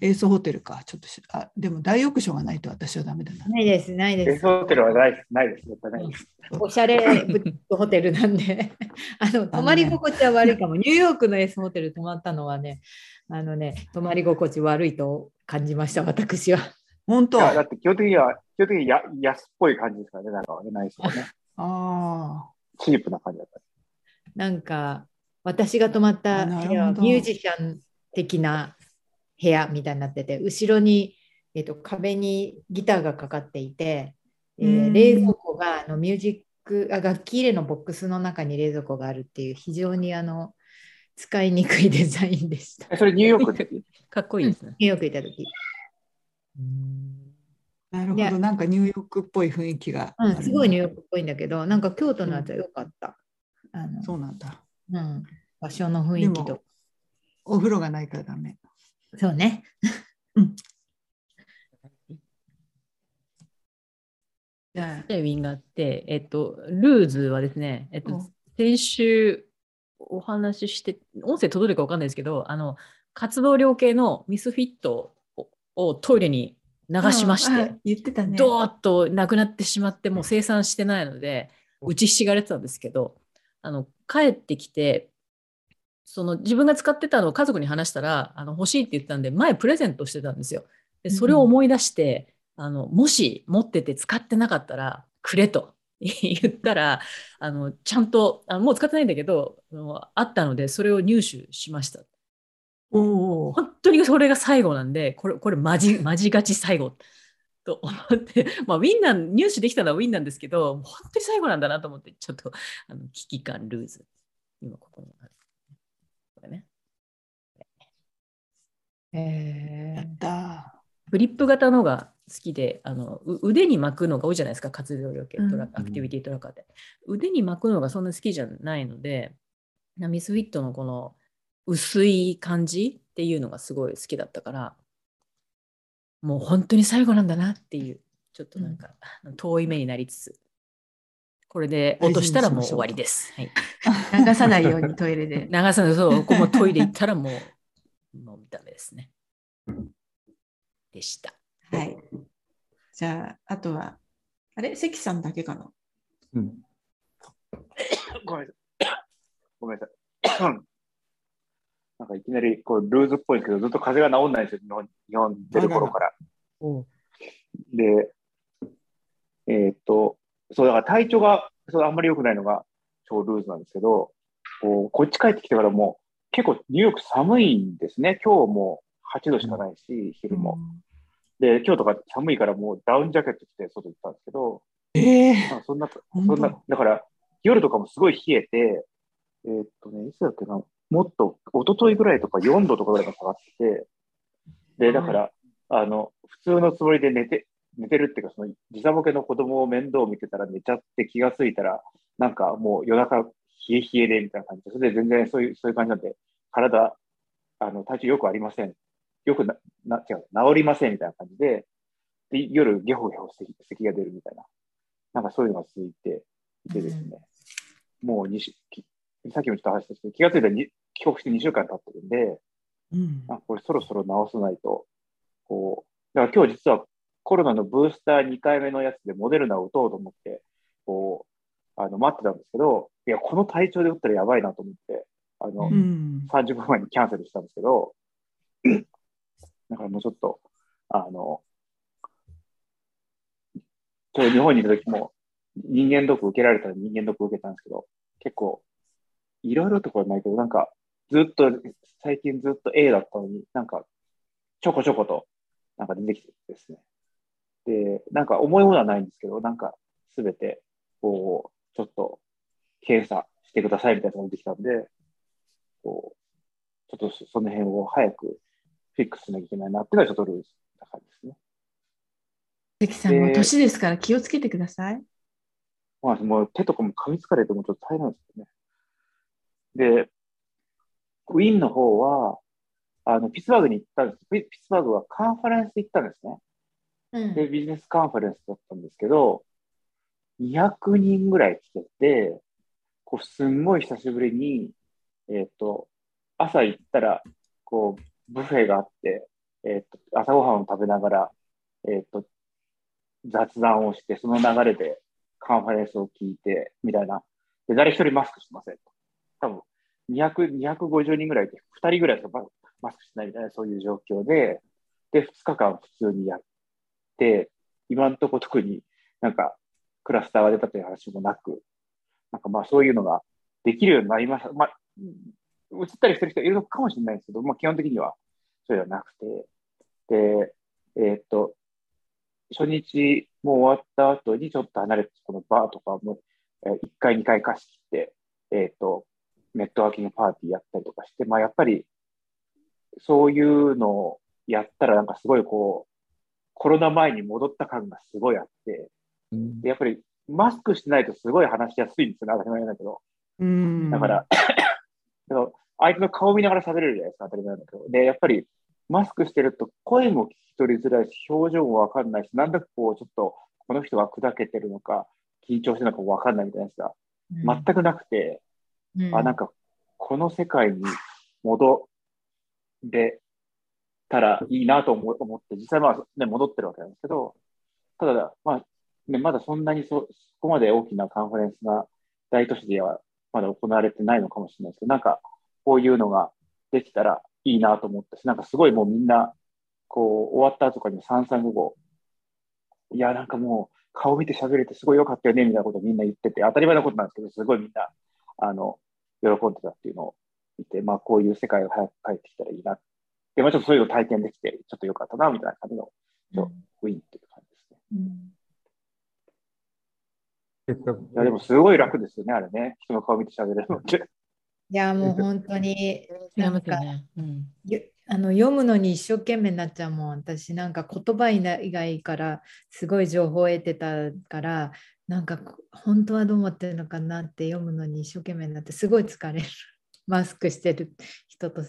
B: エースホテルか、ちょっとしあ、でも大浴場がないと私はダメだな。
C: ないです、ない
G: エース
C: です。
G: ホテルはないです。ないです。絶対ないです。
C: おしゃれブティックホテルなんで、あの泊まり心地は悪いかも。ニューヨークのエースホテル泊まったのはね、あのね、泊まり心地悪いと感じました、私は。
B: 本当
G: だって基本的には、基本的にや安っぽい感じですからね、なんかね、ないですよね。
B: あ
G: チープな感じだった。
C: なんか、私が泊まった部屋はミュージシャン的な部屋みたいになってて、後ろに、えっと壁にギターがかかっていて、えー
B: うん
C: 冷蔵庫があのミュージックあ楽器入れのボックスの中に冷蔵庫があるっていう非常にあの使いにくいデザインでした。
G: えそれニューヨーク
E: かっこいいですね。
C: ニューヨーク行った時、
B: あ、なるほ
C: いや
B: ど。なんかニューヨークっぽい雰囲気が
C: うん、すごいニューヨークっぽいんだけど、なんか京都のやつは良かった。あの
B: そうなんだ。
C: うん、場所の雰囲気と。
B: お風呂がないからダメ。
C: そうね。
B: じ
A: たい。
E: ちっちゃいウィンがあって、えっと、ルーズはですね、えっと
A: うん、
E: 先週お話しして、音声届るか分かんないですけど、あの、活動量系のミスフィットををトイレに流しまして、
A: 言ってたね。
E: ドーッとなくなってしまって、もう生産してないので、打ちひしがれてたんですけど、あの帰ってきて、その自分が使ってたのを家族に話したら、あの欲しいって言ったんで、前プレゼントしてたんですよ。でそれを思い出して、あのもし持ってて使ってなかったらくれと 言ったら、あのちゃんとあのもう使ってないんだけど、あのあったので、それを入手しました。
A: おお。
E: 本当にそれが最後なんで、これ、これマジ、マジガチ最後と思って、まあ、ウィンナー、入手できたのはウィンなんですけど、本当に最後なんだなと思って、ちょっと、あの危機感ルーズ。今ここにある。これね。
C: え
A: やった
E: フリップ型のが好きで、あのう腕に巻くのが多いじゃないですか、活動量系トラ
A: うん
E: アクティビティトラッカーで。腕に巻くのがそんな好きじゃないので、なミスフィットのこの薄い感じっていうのがすごい好きだったから、もう本当に最後なんだなっていう、ちょっとなんか、遠い目になりつつ、これで落としたらもう終わりです。はい、
A: ー。流さないようにトイレで。
E: 長さのそう、ここもトイレ行ったらもう、もうダメですね。でした。
A: はい。じゃあ、あとは、あれ？関さんだけかな？
F: うん
G: ごめんなさい。ごめんなさい。なんかいきなりこうルーズっぽいけど、ずっと風邪が治んないんですよ、日本日本出る頃から。で、えーっと、そうだから体調がそうあんまり良くないのが超ルーズなんですけど、こうこっち帰ってきてからも結構ニューヨーク寒いんですね。今日も8度しかないし、昼も。で、今日とか寒いからもうダウンジャケット着て外行ったんですけど、
A: ええ
G: まあそんな、そんな、だから夜とかもすごい冷えて、えーっとね、いつだっけな、もっと、一昨日ぐらいとか4度とかぐらいが下がってて、で、だから、あの、普通のつもりで寝て、寝てるっていうか、その時差ボケの子供を面倒見てたら寝ちゃって気がついたら、なんかもう夜中冷え冷えでみたいな感じ。で、それで全然そういう、そういう感じなんで、体、あの、体調よくありません。よくな、な、違う、治りませんみたいな感じで、で夜、ゲホゲホ咳咳が出るみたいな、なんかそういうのが続いていてですね、もう2週、きさっきもちょっと話したんですけど、気がついたらに帰国して2週間経ってるんで、
A: うん。
G: あこれそろそろ直さないと、こう、だから今日実はコロナのブースター2回目のやつでモデルナを打とうと思って、こう、あの、待ってたんですけど、いや、この体調で打ったらやばいなと思って、あの、
A: うん。
G: 30分前にキャンセルしたんですけど、だからもうちょっと、あの、ちょうど日本にいた時も人間ドック受けられたら人間ドック受けたんですけど、結構、いろいろとこはないけど、なんか、ずっと、最近ずっと A だったのに、なんか、ちょこちょこと、なんか出てきてですね。で、なんか重いものはないんですけど、なんか、すべて、こう、ちょっと、検査してくださいみたいなのが出てきたんで、こう、ちょっとその辺を早くフィックスしなきゃいけないなっていうのはちょっとルーズな感じですね。
A: 関さんもう年ですから気をつけてください。
G: まあ、もう手とかも噛みつかれてもちょっと大変なんですよね。で、ウィーンの方は、あの、ピッツバーグに行ったんです。ピピッツバーグはカンファレンス行ったんですね。
C: うん
G: で、ビジネスカンファレンスだったんですけど、200人ぐらい来てて、こう、すんごい久しぶりに、えっ、と、朝行ったら、こう、ブフェがあって、えっ、と、朝ごはんを食べながら、えっ、と、雑談をして、その流れでカンファレンスを聞いて、みたいな。で、誰一人マスクしてませんと。多分、200、250人ぐらいいて、2人ぐらいしかマスクしないみたいな、そういう状況で、で、2日間普通にやって、今のとこ特になんかクラスターが出たという話もなく、なんかまあそういうのができるようになりました。まあ、映ったりしてる人いるのかもしれないですけど、まあ基本的にはそうではなくて、で、えーっと、初日も終わった後にちょっと離れて、このバーとかも、えー、1回、2回貸し切って、えーっと、ネットワーキングパーティーやったりとかして、まあやっぱりそういうのをやったらなんかすごいこう、コロナ前に戻った感がすごいあって、でやっぱりマスクしてないとすごい話しやすいんですよね、当たり前だけど。
A: うん
G: だから、だから相手の顔見ながら喋れるじゃないですか、当たり前だけど。で、やっぱりマスクしてると声も聞き取りづらいし、表情もわかんないし、なんだかこう、ちょっとこの人が砕けてるのか、緊張してるのか分かんないみたいなやつが全くなくて、
C: うん。
G: あ、なんか、この世界に戻れたらいいなと思って、実際まあ、ね、戻ってるわけなんですけど、ただ、まあ、ね、まだそんなにそ、そこまで大きなカンファレンスが大都市ではまだ行われてないのかもしれないですけど、なんか、こういうのができたらいいなと思ったし、なんかすごいもうみんな、こう、終わった後とかに三々午後、いや、なんかもう、顔見て喋れてすごい良かったよね、みたいなことをみんな言ってて、当たり前のことなんですけど、すごいみんな、あの、喜んでたっていうのを見て、まあ、こういう世界が早く帰ってきたらいいな。で、まあ、ちょっとそういうのを体験できて、ちょっと良かったな、みたいな感じの、ちょっとウィンっていう感じですね。
C: うん
G: いや、でもすごい楽ですよね、あれね。人の顔見て喋れるのって。
C: いや、もう本当に、なんか、あの読むのに一生懸命になっちゃうもん。私なんか言葉以外からすごい情報を得てたから、なんかこ本当はどう思ってるのかなって読むのに一生懸命になってすごい疲れる。マスクしてる人と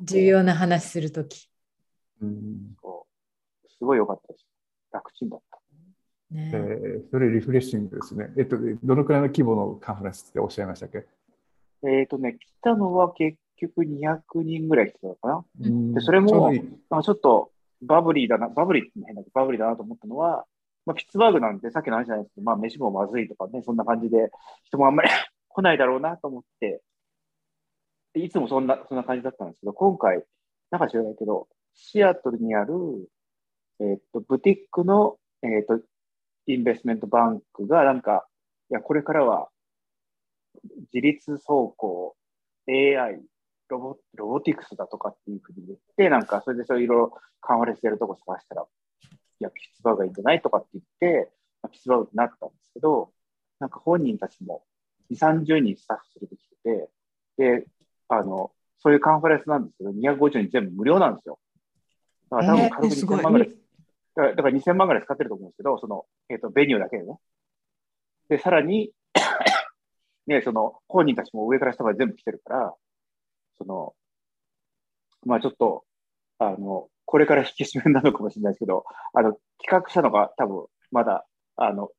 C: 重要な話するとき。
G: すごい良かったです。楽ちんだった。
C: ね
F: えーそれリフレッシングですね。えっと、どのくらいの規模のカンファレンスっておっしゃいましたっけ？
G: えっ、とね、来たのは結局200人ぐらい来てたのかな。
F: うん
G: でそれも
F: ちょうどいい
G: なんかちょっとバブリーだな、バブリーって変だけど、バブリーだなと思ったのは、まあ、ピッツバーグなんてさっきの話じゃないですけど、まあ、飯もまずいとかね、そんな感じで、人もあんまり 来ないだろうなと思って、でいつもそんな、そんな感じだったんですけど、今回、なんか知らないけど、シアトルにある、えっ、と、ブティックの、えっ、と、インベストメントバンクが、なんか、いや、これからは、自律走行、AI、ロボロボティクスだとかっていうふうに言って、なんか、それでそういろいろカンファレスやるとこ探したら、や、ピッツバーグがいいんじゃないとかって言って、まあピッツバーグになったんですけど、なんか本人たちも2、30人スタッフ連れてきてて、で、あの、そういうカンファレンスなんですけど、250人全部無料なんですよ。だから多分軽く
B: えーすごい
G: 2000万ぐらい、だからだから2000万ぐらい使ってると思うんですけど、その、えっ、と、ベニューだけでね。で、さらに、ね、その、本人たちも上から下まで全部来てるから、その、まあちょっと、あの、これから引き締めなのかもしれないですけど、あの、企画したのが多分、まだ、あの、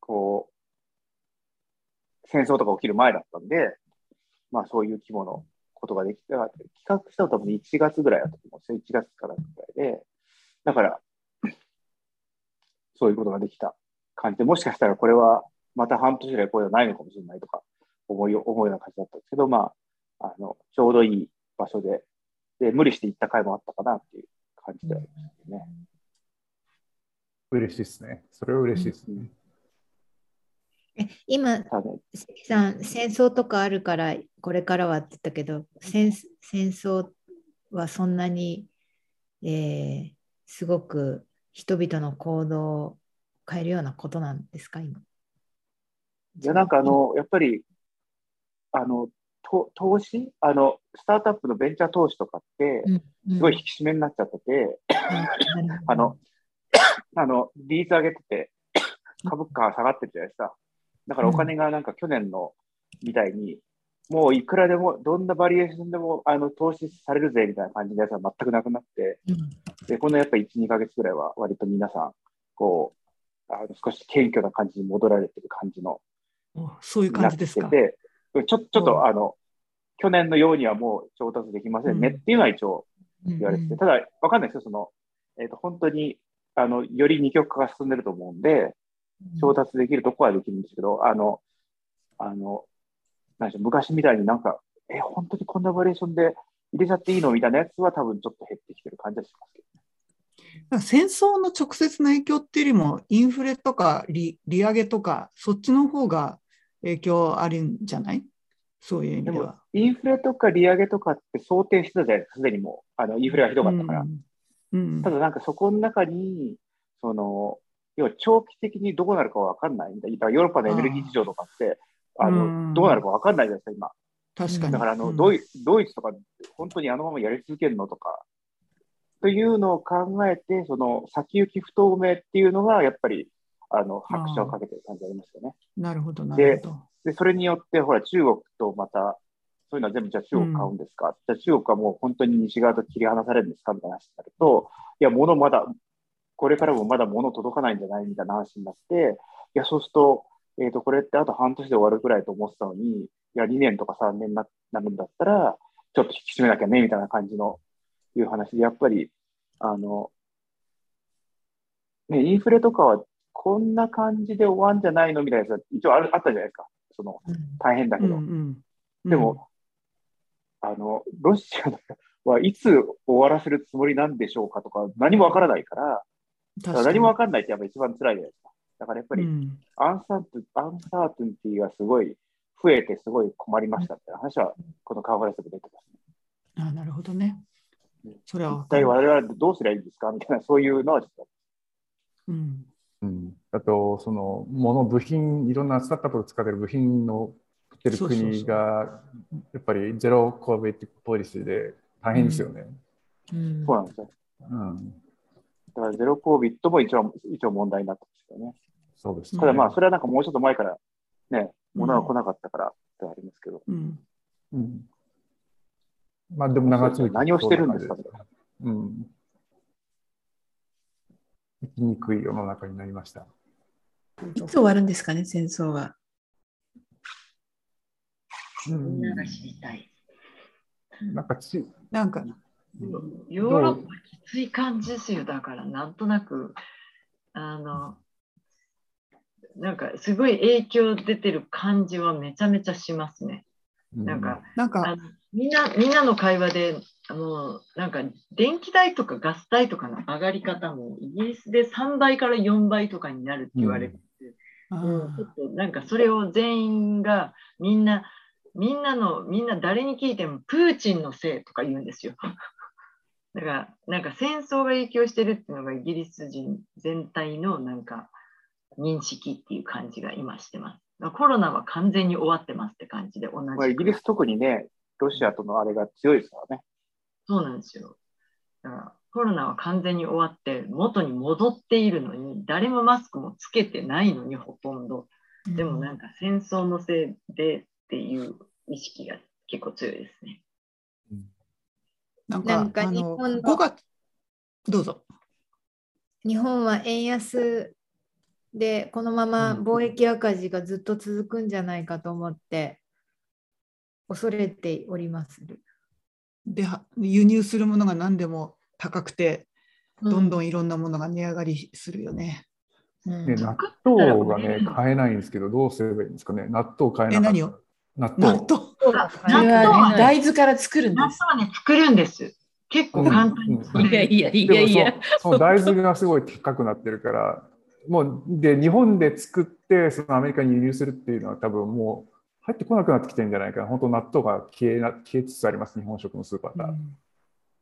G: こう、戦争とか起きる前だったんで、まあそういう規模のことができた。企画したの多分1月ぐらいだったと思うんですよ。1月からぐらいで。だから、そういうことができた感じで、もしかしたらこれはまた半年ぐらいこういうのないのかもしれないとか思い、思うような感じだったんですけど、まあ、あの、ちょうどいい場所で、で、無理して行った回もあったかなっていう感じではありますね。
F: 嬉しいですね。それは嬉しいですね。
C: え今、
G: ただね、
C: 関さん、戦争とかあるから、これからはって言ったけど、戦戦争はそんなに、えーすごく人々の行動を変えるようなことなんですか、今？
G: いや、なんかあの、やっぱり、あの、と投資？あの、スタートアップのベンチャー投資とかって、
C: うん、
G: すごい引き締めになっちゃってて、あの、あの、利率上げてて、株価下がってるじゃないですか。だからお金がなんか去年のみたいに、もういくらでも、どんなバリエーションでも、あの、投資されるぜみたいな感じのやつは全くなくなって、
C: うん
G: で、このやっぱ1、2ヶ月ぐらいは割と皆さん、こう、あの少し謙虚な感じに戻られてる感じの、
B: おそういう感じですか。
G: ちょ、ちょっ
B: うん。
G: とあの、去年のようにはもう調達できませんね
B: うん。
G: っていうのは一応
C: うん。
G: 言われてて、ただ、わかんないですよ、その、えっ、と、本当に、あの、より二極化が進んでると思うんで、調達できるとこはできるんですけど、あの、あの、なんでしょう、昔みたいになんか、え、本当にこんなバリエーションで入れちゃっていいのみたいなやつは多分ちょっと減ってきてる感じはしますけど
B: 戦争の直接の影響っていうよりも、インフレとか利利上げとか、そっちの方が影響あるんじゃない？そういう意味
G: で
B: は。、
G: インフレとか利上げとかって想定してたじゃない？ですか、すでにもう、あの、インフレがひどかったから。
B: うんうん
G: ただなんかそこの中に、その、要は長期的にどうなるかわかんないみたいな。ヨーロッパのエネルギー事情とかって、あ
B: うん
G: の、どうなるかわかんないじゃない？ですか、今。
B: 確かに。
G: だからあの、
B: うん
G: ドイドイツとか、本当にあのままやり続けるのとか、というのを考えて、その先行き不透明っていうのが、やっぱり、あの、拍車をかけてる感じありますよね。
B: なるほど、なるほど。
G: で、それによって、ほら、中国とまた、そういうのは全部じゃあ中国買うんですか、じゃあ中国はもう本当に西側と切り離されるんですか？みたいな話になると、いや、物まだこれからもまだ物届かないんじゃない？みたいな話になって、いや、そうすると、えっ、と、これってあと半年で終わるくらいと思ってたのに、いや、2年とか3年にななるんだったら、ちょっと引き締めなきゃね、みたいな感じの、いう話で、やっぱり、あの、ね、インフレとかはこんな感じで終わんじゃないのみたいなやつが一応あるあったじゃないですか。その、大変だけど。
B: うん
G: でも、あの、ロシアはいつ終わらせるつもりなんでしょうかとか、何もわからないから、
B: 確かに
G: 何もわかんないってやっぱ一番辛いじゃないですか。だからやっぱり、
B: うん
G: アンサートアンサートンティがすごい増えてすごい困りましたって話は、このカンファレンスで出てますね。
B: あなるほどね。それは
G: 一体我々どうすればいいんですかみたいな、そういうのはちょっと、
B: うん
F: うん、あと、その、物、部品、いろんなスタートアップを使ってる部品の売ってる
B: そうそうそう
F: 国が、やっぱりゼロコビットポリシーで大変ですよね。
E: うん
G: そうなんですよ。
F: うん、
G: だからゼロコービットも一応一応問題になってますよね。
F: そうです、ね。
G: ただまあ、それはなんかもうちょっと前からね、物が来なかったからってありますけど、
B: うん
F: うん。まあ、でも長続き
G: 何をしてるんですか
F: うん。生きにくい世の中になりました。
A: いつ終わるんですかね、戦争は。
F: うん
D: みんなが知りたい。
F: なんかち、
B: なんか、
D: ヨーロッパきつい感じですよ。だから、なんとなく、あの、なんかすごい影響出てる感じはめちゃめちゃしますね。なんか、あ
B: なんか、
D: のみんな、みんなの会話で、あの、なんか電気代とかガス代とかの上がり方もイギリスで3倍から4倍とかになるって言われてうんちょっとなんかそれを全員がみんな、みんなの、みんな誰に聞いてもプーチンのせいとか言うんですよ。だから、なんか戦争が影響してるっていうのがイギリス人全体のなんか認識っていう感じが今してます。コロナは完全に終わってますって感じで同じく。
G: まあ、イギリス特にね、ロシアとのあれが強いですからね。
D: そうなんですよ。だからコロナは完全に終わって元に戻っているのに、誰もマスクもつけてないのにほとんど。でもなんか戦争のせいでっていう意識が結構強いですね。
B: なんか、
C: なんか
B: あの、
C: 日本の
B: 5月、どうぞ。
C: 日本は円安でこのまま貿易赤字がずっと続くんじゃないかと思って恐れております。
B: で、は輸入するものが何でも高くて、どんど
C: ん、
B: んいろんなものが値上がりするよね。
C: うん
F: ね、納豆がね、買えないんですけど、どうすればいいんですかね？納豆買えなかった
B: え何を？
F: 納
B: 納
F: 豆。
D: 納豆はね、
A: 大豆から作るんです。
D: 納豆はね、作るんです。結構簡単に作れる。
E: いやいやい
F: でも
E: やいや。
F: そその大豆がすごい高くなってるから、もうで日本で作ってそのアメリカに輸入するっていうのは多分もう入ってこなくなってきてるんじゃないかな。本当納豆が消えな消えつつあります、日本食のスーパーから。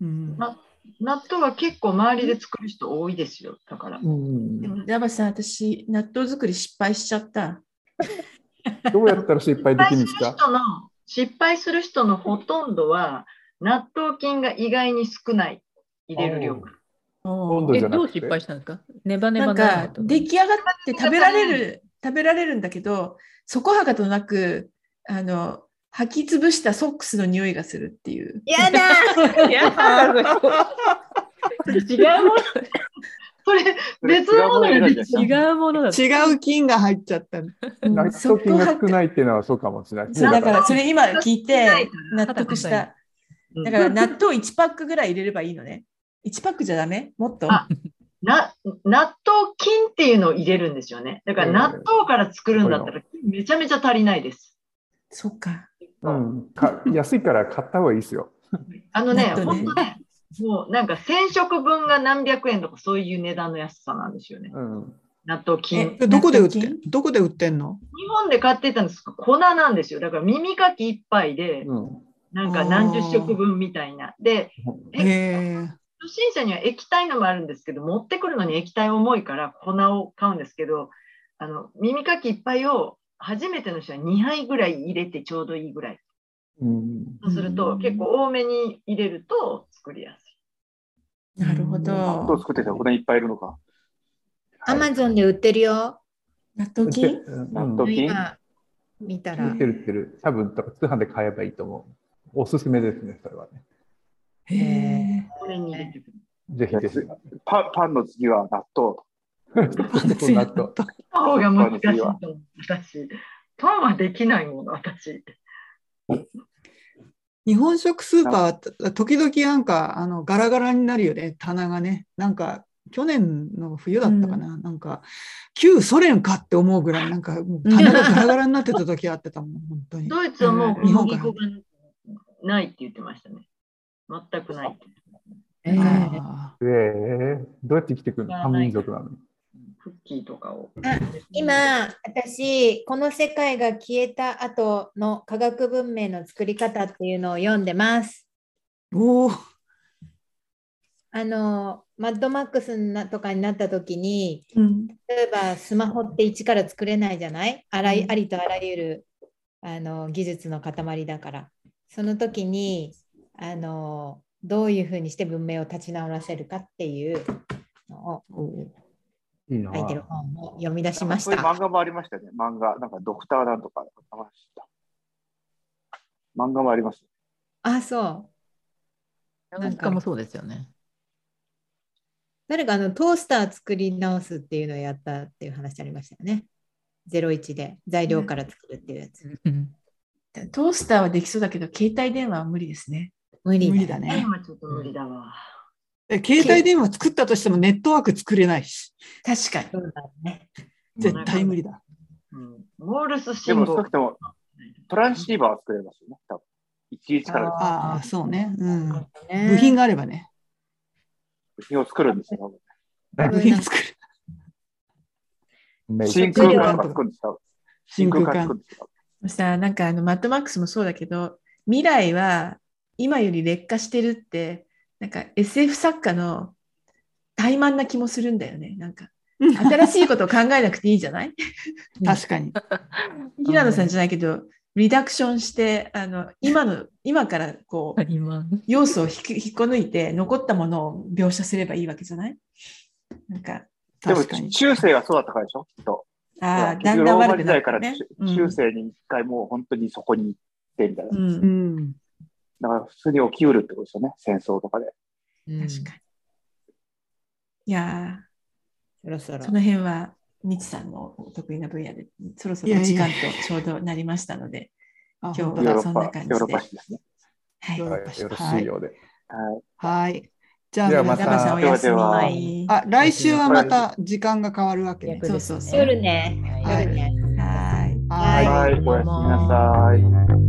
B: うん
D: ま納豆は結構周りで作る人多いですよ。だから。
F: うん
A: でも、ダバさん、私、納豆作り失敗しちゃった。
F: どうやったら失敗できるんですか？
D: 失敗する人の失敗する人のほとんどは納豆菌が意外に少ない入れる量が。
E: え、
F: 温度じゃなくて？
E: どう失敗したんですか？ネバネバなのと
A: 出来上がって食べられる食べられるんだけどそこはかとなくあの履き潰したソックスの匂いがするっていう。
C: やだ。
E: いやだ。違うも
D: それ別のもの
E: 違うものだ。
B: 違う菌が入っちゃった。
A: うん
F: 納豆菌が少ないっていうのはそうかもしれない。
A: そうだから。それ今聞いて納得し
E: 硬
A: た。
D: うん
A: だから納豆1パックぐらい入れればいいのね。1パックじゃダメ？もっと？
D: あな納豆菌っていうのを入れるんですよね。だから納豆から作るんだったらめちゃめちゃ足りないです。
A: そっか
F: うん、か 安いから買った方がいいですよ。
D: あのね、本当ね、もうなんか1000食分が何百円とかそういう値段の安さなんですよね。
F: うん、
D: 納豆菌。
A: え
B: えどこで売ってどこで売ってんの？
D: 日本で買ってたんです粉なんですよ。だから耳かき一杯で、
F: うん、
D: なんか何十食分みたいな。で、
B: へえ。
D: 初心者には液体のもあるんですけど、持ってくるのに液体重いから粉を買うんですけど、あの耳かき一杯を初めての人は2杯ぐらい入れてちょうどいいぐらい。
F: うん、
D: そうすると、
A: うん
D: 結構多めに入れると作りやすい。
A: なるほ
G: 納豆
A: ど
G: 作ってたらこんなにいっぱいいるのか。
C: アマゾンで売ってるよ。
A: 納豆菌？
F: うん
G: 納豆菌？
C: 今見たら
F: 売っ。てる売ってる。多分通販で買えばいいと思う。おすすめですね、それはね。
A: へえ。
F: ぜひぜひ。
G: パンパンの次は納豆。
F: そうなった。
D: パンが難しいと思う、私。パンはできないもの、私。
B: 日本食スーパー、時々なんか、あの、ガラガラになるよね、棚がね。なんか、去年の冬だったかな、なんか、旧ソ連かって思うぐらい、なんか、棚がガラガラになってた時あってたもん、本当に。
D: ドイツはもう
B: 日本から
D: ないって言ってましたね。全くないって言ってましたね。
C: えー
B: あ
F: ええどうやって生きてくるの？半民族なのに。
D: クッキーとかを。
C: あ今、私、この世界が消えた後の科学文明の作り方っていうのを読んでます。
B: ーおー
C: あの、マッドマックスなとかになった時に、
A: うん
C: 例えばスマホって一から作れないじゃない？あらい
A: うん
C: ありとあらゆるあの技術の塊だから。その時にあのどういうふうにして文明を立ち直らせるかっていうのを書いてる本を読み出しまし
G: そういう
C: た。
G: 漫画もありましたよね。漫画。なんかドクターなんとか。漫画もあります。
C: あ、そう。
E: なんかもそうですよね。
C: 誰かあのトースター作り直すっていうのをやったっていう話ありましたよね。01で材料から作るっていうやつ。
E: うん
A: トースターはできそうだけど、携帯電話は無理ですね。
C: 無理
B: 無理だね。
D: 今ちょっと無理だわ。
B: え携帯電話作ったとしてもネットワーク作れないし、
A: 確かに。
C: そうだね。
B: 絶対無理だ。
D: うんモールス
G: でも、
D: 信号
G: 少なくともトランシーバーは作れますよね。多分11から
B: ああ、そうね。うん。
C: ね
B: 部品があればね。
G: 部品を作るんですよ。
B: 部品作る。
G: 真空管とか作るんですよ。
B: 真空管。
A: さなんかあのマッドマックスもそうだけど未来は今より劣化してるってなんか SF 作家の怠慢な気もするんだよねなんか新しいことを考えなくていいじゃない？
B: 確かに。
A: 平野さんじゃないけどリダクションしてあの今の今からこう
E: 今
A: 要素を引き引っこ抜いて残ったものを描写すればいいわけじゃない？なんか
G: でも
B: 確かに。
G: 中世がそうだったからでしょ、きっと。
A: ああだんだん悪くな
G: ローマ時代から
A: ってね。
G: 中世に一回もう本当にそこに行ってみたいな。
A: うん
B: う
A: うん
B: ん。
G: だから普通に起きうるってことですよね、戦争とかで。
C: うん
A: 確かに。いや
C: そろそろ
A: ーその辺はみちさんのお得意な分野でそろそろ
B: いやいや
A: 時間とちょうどなりましたので、
B: あ
A: 今日
B: 本当だ
G: ヨーロッパ
A: そんな感じ、で
G: ヨーロッパ史ですね。
A: はい。
B: ヨーロッパ
F: はいよろしいようで。
G: はい。
B: はい。じゃあ皆さん、
A: おやすみ。
B: あ、来週はまた時間が変わるわけね。
A: そうそうそう
C: 夜ね。
E: はい
C: 夜ね。
A: はい。
B: はい。
G: はい、おやすみなさい。